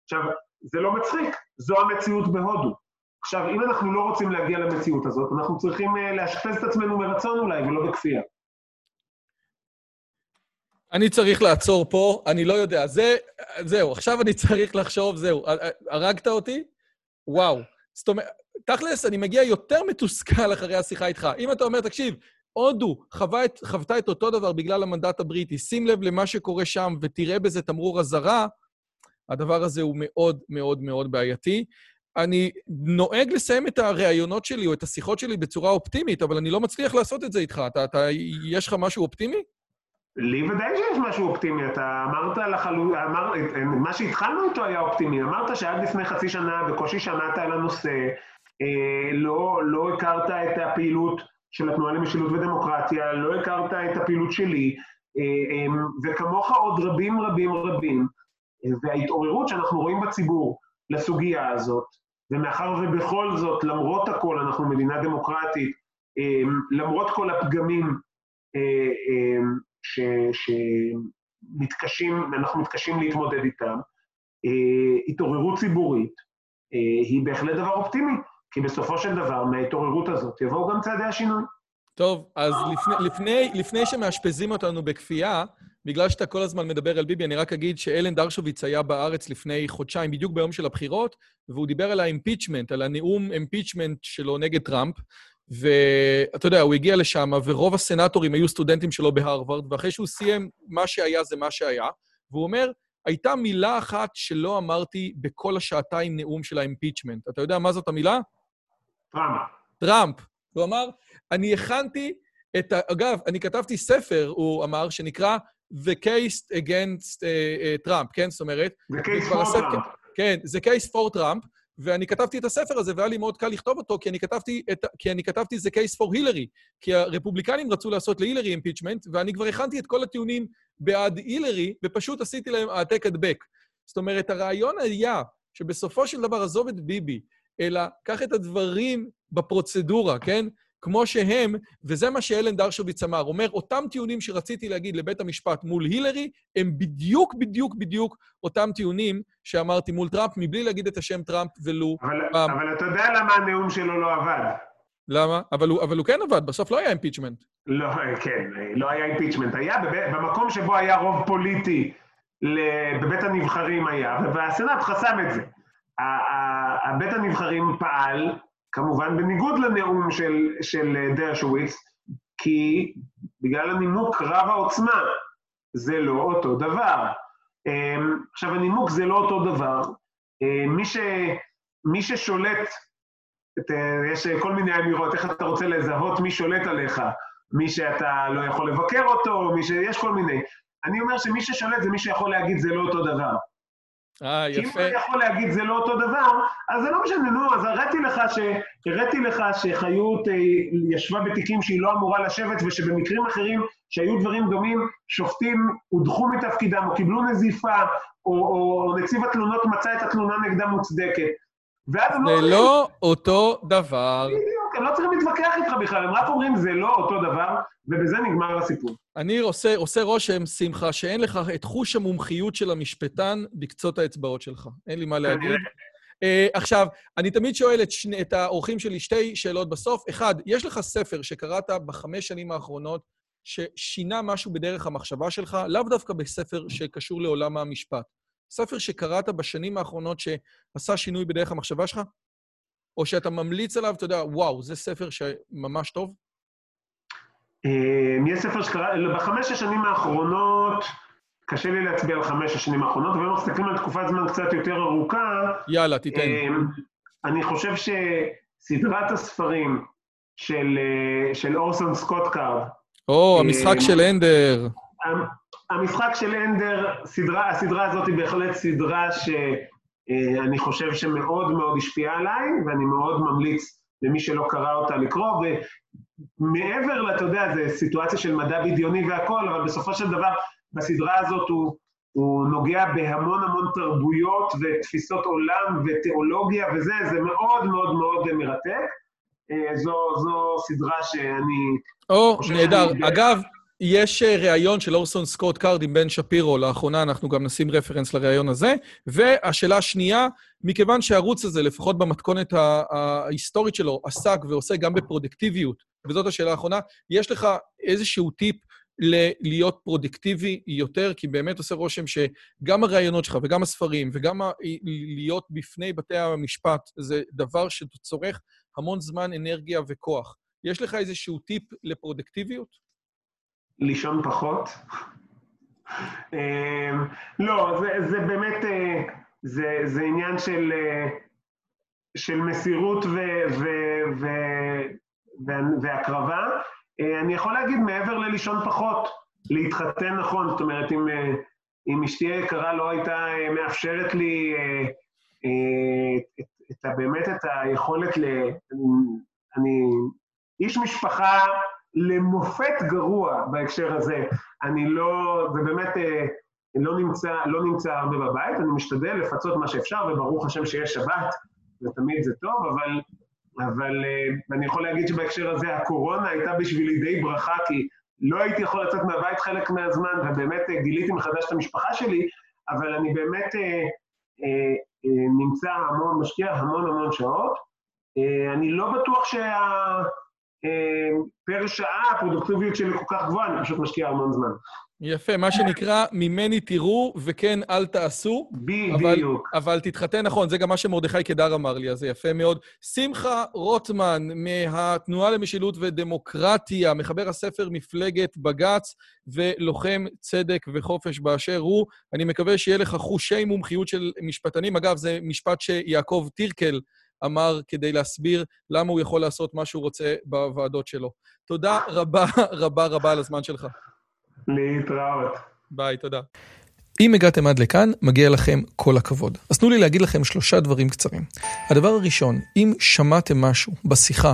B: עכשיו, זה לא מצחיק, זו המציאות בהודו. עכשיו, אם אנחנו לא רוצים להגיע למציאות הזאת, אנחנו צריכים uh, לאשפז את עצמנו מרצון אולי, ולא בכפייה.
A: אני צריך לעצור פה, אני לא יודע. זה, זהו, עכשיו אני צריך לחשוב, זהו. הרגת אותי? וואו. זאת אומרת, תכלס, אני מגיע יותר מתוסכל אחרי השיחה איתך. אם אתה אומר, תקשיב, הודו את, חוותה את אותו דבר בגלל המנדט הבריטי, שים לב למה שקורה שם ותראה בזה תמרור אזהרה, הדבר הזה הוא מאוד מאוד מאוד בעייתי. אני נוהג לסיים את הראיונות שלי או את השיחות שלי בצורה אופטימית, אבל אני לא מצליח לעשות את זה איתך. אתה, אתה, יש לך משהו אופטימי?
B: לי ודאי שיש משהו אופטימי. אתה אמרת לחלוטין, אמר, מה שהתחלנו איתו היה אופטימי. אמרת שעד לפני חצי שנה בקושי שמעת על הנושא, לא, לא הכרת את הפעילות של התנועה למשילות ודמוקרטיה, לא הכרת את הפעילות שלי, אה, אה, וכמוך עוד רבים רבים רבים. וההתעוררות שאנחנו רואים בציבור לסוגיה הזאת, ומאחר ובכל זאת, למרות הכל, אנחנו מדינה דמוקרטית, למרות כל הפגמים אה, שמתקשים, אנחנו מתקשים להתמודד איתם, אה, התעוררות ציבורית אה, היא בהחלט דבר אופטימי, כי בסופו של דבר, מההתעוררות הזאת יבואו גם צעדי השינוי.
A: טוב, אז לפני, לפני, לפני שמאשפזים אותנו בכפייה, בגלל שאתה כל הזמן מדבר על ביבי, אני רק אגיד שאלן דרשוביץ היה בארץ לפני חודשיים, בדיוק ביום של הבחירות, והוא דיבר על ה impeachment, על הנאום impeachment שלו נגד טראמפ, ואתה יודע, הוא הגיע לשם, ורוב הסנטורים היו סטודנטים שלו בהרווארד, ואחרי שהוא סיים, מה שהיה זה מה שהיה, והוא אומר, הייתה מילה אחת שלא אמרתי בכל השעתיים נאום של האימפיצ'מנט. אתה יודע מה זאת המילה?
B: טראמפ.
A: טראמפ. הוא אמר, אני הכנתי את ה... אגב, אני כתבתי ספר, הוא אמר, שנקרא The Case Against uh, uh, Trump, כן? זאת אומרת...
B: The Case for Trump.
A: כן, זה Case for Trump, ואני כתבתי את הספר הזה, והיה לי מאוד קל לכתוב אותו, כי אני כתבתי, את, כי אני כתבתי זה Case for Hillary, כי הרפובליקנים רצו לעשות להילרי אימפיצ'מנט, ואני כבר הכנתי את כל הטיעונים בעד הילרי, ופשוט עשיתי להם העתק הדבק. זאת אומרת, הרעיון היה שבסופו של דבר, עזוב את ביבי, אלא קח את הדברים בפרוצדורה, כן? כמו שהם, וזה מה שאלן דרשוביץ אמר. אומר, אותם טיעונים שרציתי להגיד לבית המשפט מול הילרי, הם בדיוק, בדיוק, בדיוק אותם טיעונים שאמרתי מול טראמפ, מבלי להגיד את השם טראמפ ולו
B: אבל, פעם. אבל אתה יודע למה הנאום שלו לא עבד.
A: למה? אבל הוא, אבל הוא כן עבד, בסוף לא היה impeachment.
B: לא, כן, לא היה impeachment. היה במקום שבו היה רוב פוליטי בבית הנבחרים היה, והסנאט חסם את זה. בית הנבחרים פעל, כמובן בניגוד לנאום של, של דרשוויץ, כי בגלל הנימוק רב העוצמה, זה לא אותו דבר. אמ, עכשיו, הנימוק זה לא אותו דבר. אמ, מי, ש, מי ששולט, את, יש כל מיני אמירות, איך אתה רוצה לזהות מי שולט עליך, מי שאתה לא יכול לבקר אותו, מי ש... יש כל מיני. אני אומר שמי ששולט זה מי שיכול להגיד זה לא אותו דבר.
A: אה, יפה.
B: אם אתה יכול להגיד זה לא אותו דבר, אז זה לא משנה, נו, אז הראיתי לך, ש... הראיתי לך שחיות אה, ישבה בתיקים שהיא לא אמורה לשבת, ושבמקרים אחרים שהיו דברים דומים, שופטים הודחו מתפקידם, או קיבלו נזיפה, או, או, או נציב התלונות מצא את התלונה נגדה מוצדקת.
A: ואז הם לא... זה לא אותו דבר.
B: הם לא צריכים להתווכח איתך בכלל, הם רק אומרים זה לא אותו דבר, ובזה נגמר הסיפור.
A: אני עושה, עושה רושם, שמחה, שאין לך את חוש המומחיות של המשפטן בקצות האצבעות שלך. אין לי מה להגיד. Uh, עכשיו, אני תמיד שואל את, שני, את האורחים שלי שתי שאלות בסוף. אחד, יש לך ספר שקראת בחמש שנים האחרונות ששינה משהו בדרך המחשבה שלך, לאו דווקא בספר שקשור לעולם המשפט. ספר שקראת בשנים האחרונות שעשה שינוי בדרך המחשבה שלך? או שאתה ממליץ עליו, אתה יודע, וואו, זה ספר שממש טוב?
B: אה, יש ספר שקרא, בחמש השנים האחרונות, קשה לי להצביע על חמש השנים האחרונות, אבל אם מסתכלים על תקופת זמן קצת יותר ארוכה...
A: יאללה, תיתן. אה,
B: אני חושב שסדרת הספרים של, אה, של אורסון סקוט קארד...
A: או, המשחק של אנדר.
B: המשחק של אנדר, סדרה, הסדרה הזאת היא בהחלט סדרה שאני חושב שמאוד מאוד השפיעה עליי, ואני מאוד ממליץ למי שלא קרא אותה לקרוא, ומעבר, אתה יודע, זו סיטואציה של מדע בדיוני והכול, אבל בסופו של דבר, בסדרה הזאת הוא, הוא נוגע בהמון המון תרבויות ותפיסות עולם ותיאולוגיה וזה, זה מאוד מאוד מאוד מרתק. אה, זו, זו סדרה שאני...
A: או, נהדר. אגב, יש אה, ראיון של אורסון סקוט קארד עם בן שפירו, לאחרונה אנחנו גם נשים reference לראיון הזה. והשאלה השנייה, מכיוון שהערוץ הזה, לפחות במתכונת ההיסטורית שלו, עסק ועוסק גם בפרודקטיביות, וזאת השאלה האחרונה, יש לך איזשהו טיפ להיות פרודקטיבי יותר, כי באמת עושה רושם שגם הראיונות שלך וגם הספרים וגם ה- להיות בפני בתי המשפט זה דבר שצורך המון זמן, אנרגיה וכוח. יש לך איזשהו טיפ לפרודקטיביות?
B: לישון פחות. אמ, לא, זה, זה באמת, אה, זה, זה עניין של, אה, של מסירות ו, ו, ו, ו, והקרבה. אה, אני יכול להגיד מעבר ללישון פחות, להתחתן נכון, זאת אומרת, אם, אם אשתי היקרה לא הייתה מאפשרת לי את, את, את, באמת את היכולת ל... אני, איש משפחה למופת גרוע בהקשר הזה. אני לא, זה באמת אה, לא נמצא, לא נמצא הרבה בבית, אני משתדל לפצות מה שאפשר, וברוך השם שיש שבת, ותמיד זה טוב, אבל, אבל אה, אני יכול להגיד שבהקשר הזה הקורונה הייתה בשבילי די ברכה, כי לא הייתי יכול לצאת מהבית חלק מהזמן, ובאמת אה, גיליתי מחדש את המשפחה שלי, אבל אני באמת אה, אה, אה, נמצא המון, משקיע המון המון שעות. אה, אני לא בטוח שה... אה, פר שעה הפרודוקטיביות שלי כל כך גבוהה, אני פשוט משקיע המון זמן.
A: יפה, מה שנקרא, ממני תראו וכן אל תעשו.
B: בדיוק.
A: אבל, אבל תתחתן נכון, זה גם מה שמרדכי קדר אמר לי, אז זה יפה מאוד. שמחה רוטמן, מהתנועה למשילות ודמוקרטיה, מחבר הספר מפלגת בג"ץ ולוחם צדק וחופש באשר הוא. אני מקווה שיהיה לך חושי מומחיות של משפטנים. אגב, זה משפט שיעקב טירקל אמר כדי להסביר למה הוא יכול לעשות מה שהוא רוצה בוועדות שלו. תודה רבה רבה רבה על הזמן שלך.
B: להתראות.
A: ביי, תודה. אם הגעתם עד לכאן, מגיע לכם כל הכבוד. אז תנו לי להגיד לכם שלושה דברים קצרים. הדבר הראשון, אם שמעתם משהו בשיחה